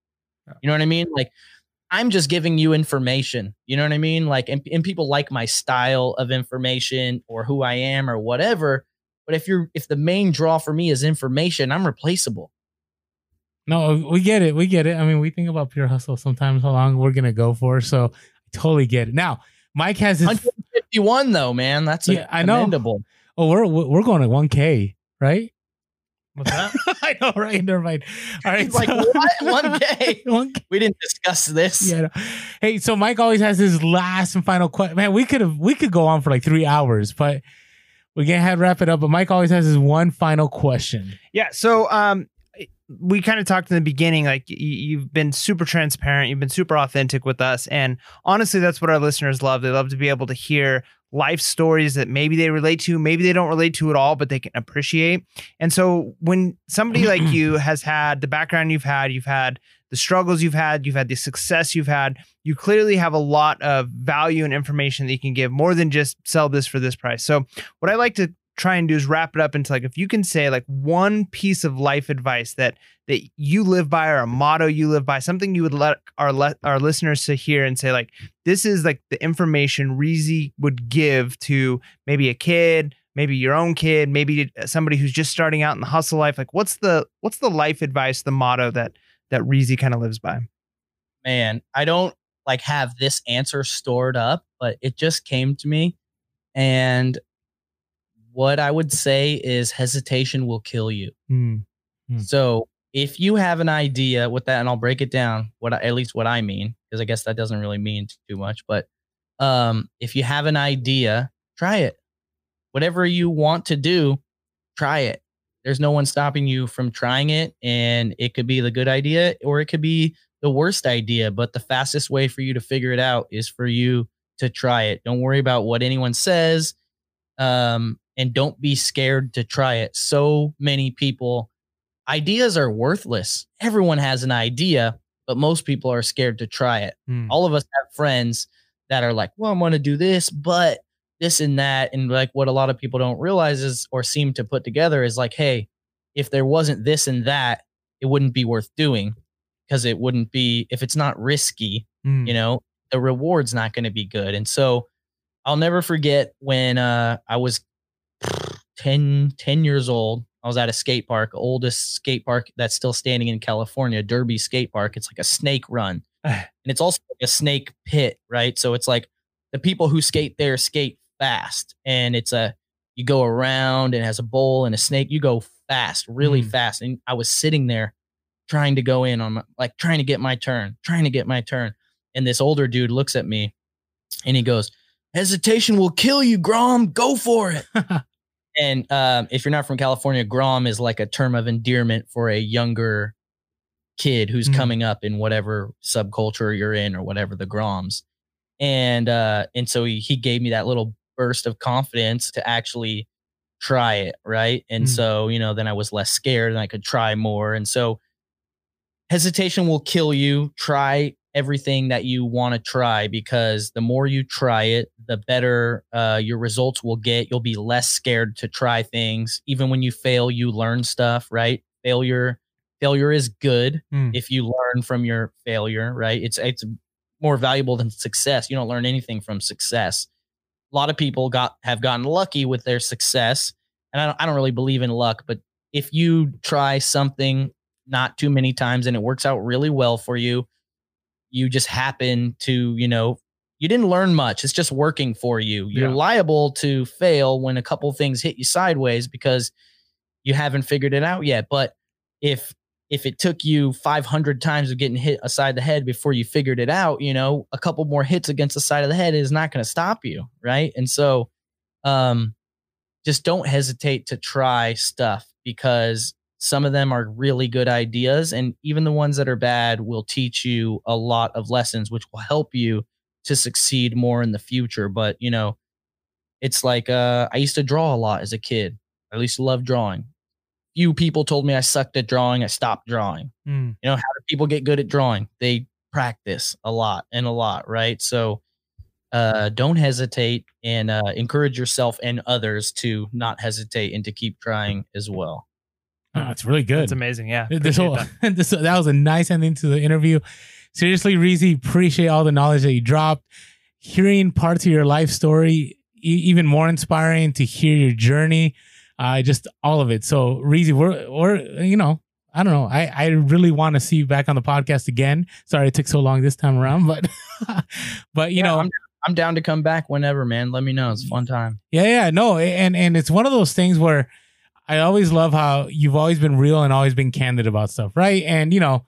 You know what i mean? Like i'm just giving you information. You know what i mean? Like and, and people like my style of information or who i am or whatever but if you're if the main draw for me is information i'm replaceable No, we get it. We get it. I mean, we think about pure hustle sometimes how long we're gonna go for. So I totally get it. Now, Mike has his 151 though man that's a Yeah, I know. commendable. oh, we're we're going to 1K, right? What's that? <laughs> I know, right? Never mind. All right. He's like, so- what? <laughs> 1K? 1K. <laughs> we didn't discuss this Yeah. I. Hey, so Mike always has his last and final question. Man, we could have we could go on for like three hours, but we're gonna have to wrap it up. But Mike always has his one final question. Yeah. So, um, we kind of talked in the beginning, like you've been super transparent, you've been super authentic with us, and honestly, that's what our listeners love. They love to be able to hear life stories that maybe they relate to, maybe they don't relate to at all, but they can appreciate. And so when somebody like <clears throat> you has had the background you've had, you've had the struggles you've had, you've had the success you've had, you clearly have a lot of value and information that you can give more than just sell this for this price. So what I like to try and do is wrap it up into like if you can say like one piece of life advice that that you live by or a motto you live by something you would let our let our listeners to hear and say like this is like the information Reezy would give to maybe a kid maybe your own kid maybe uh, somebody who's just starting out in the hustle life. Like what's the what's the life advice the motto that that Reezy kind of lives by? Man I don't like have this answer stored up but it just came to me. And what I would say is hesitation will kill you. Mm. Mm. So if you have an idea with that, and I'll break it down, what I, at least what I mean, because I guess that doesn't really mean too much. But um, if you have an idea, try it. Whatever you want to do, try it. There's no one stopping you from trying it, and it could be the good idea or it could be the worst idea. But the fastest way for you to figure it out is for you to try it. Don't worry about what anyone says. Um, and don't be scared to try it. So many people, ideas are worthless. Everyone has an idea, but most people are scared to try it. Hmm. All of us have friends that are like, well, I'm going to do this, but this and that. And like what a lot of people don't realize is or seem to put together is like, hey, if there wasn't this and that, it wouldn't be worth doing because it wouldn't be, if it's not risky, Mm. you know, the reward's not going to be good. And so I'll never forget when uh, I was 10, 10 years old. I was at a skate park, oldest skate park that's still standing in California, Derby Skate Park. It's like a snake run. <sighs> and it's also like a snake pit, right? So it's like the people who skate there skate fast. And it's a, you go around and it has a bowl and a snake. You go fast, really Mm. fast. And I was sitting there trying to go in on my, like trying to get my turn, trying to get my turn. And this older dude looks at me and he goes, Hesitation will kill you, Grom. Go for it. <laughs> and um, if you're not from California, Grom is like a term of endearment for a younger kid who's Mm. coming up in whatever subculture you're in or whatever the Groms. And uh, and so he, he gave me that little burst of confidence to actually try it, right? And Mm. so, you know, then I was less scared and I could try more. And so hesitation will kill you. Try everything that you want to try because the more you try it, the better uh, your results will get. You'll be less scared to try things. Even when you fail, you learn stuff, right? Failure, failure is good Hmm. if you learn from your failure, right? It's it's more valuable than success. You don't learn anything from success. A lot of people got have gotten lucky with their success, and I don't, I don't really believe in luck, but if you try something not too many times and it works out really well for you, you just happen to, you know, you didn't learn much. It's just working for you. You're Yeah. liable to fail when a couple things hit you sideways because you haven't figured it out yet. But if if it took you 500 times of getting hit aside the head before you figured it out, you know, a couple more hits against the side of the head is not going to stop you, right? And so, um, just don't hesitate to try stuff because some of them are really good ideas, and even the ones that are bad will teach you a lot of lessons, which will help you to succeed more in the future. But you know, it's like uh, I used to draw a lot as a kid. I used to love drawing. Few people told me I sucked at drawing. I stopped drawing. Mm. You know, how do people get good at drawing? They practice a lot and a lot, right? So uh, don't hesitate and uh, encourage yourself and others to not hesitate and to keep trying as well. Oh, it's really good. It's amazing. Yeah. this whole that. <laughs> this that was a nice ending to the interview. Seriously, Reezy, appreciate all the knowledge that you dropped. Hearing parts of your life story, e- even more inspiring to hear your journey. Uh, just all of it. So, Reezy, we're we're you know, I don't know. I I really want to see you back on the podcast again. Sorry it took so long this time around, but <laughs> but you Yeah, know, I'm, I'm down to come back whenever, man. Let me know. It's a fun time. yeah, yeah, no, and and it's one of those things where I always love how you've always been real and always been candid about stuff, right? And you know,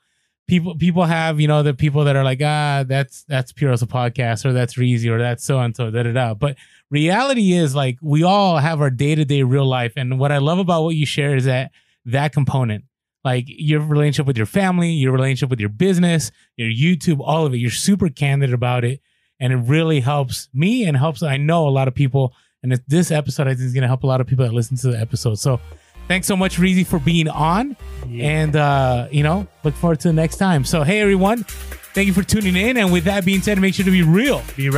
people people have you know the people that are like ah that's that's Pure Hustle Podcast or that's Reezy or that's so and so da da da. But reality is like we all have our day to day real life, and what I love about what you share is that that component. Like your relationship with your family, your relationship with your business, your YouTube, all of it. You're super candid about it. and it really helps me and helps I know a lot of people. And it- this episode I think is gonna help a lot of people that listen to the episode. So thanks so much, Reezy, for being on, and uh, you know, look forward to the next time. So hey everyone, thank you for tuning in, and with that being said, make sure to be real, Be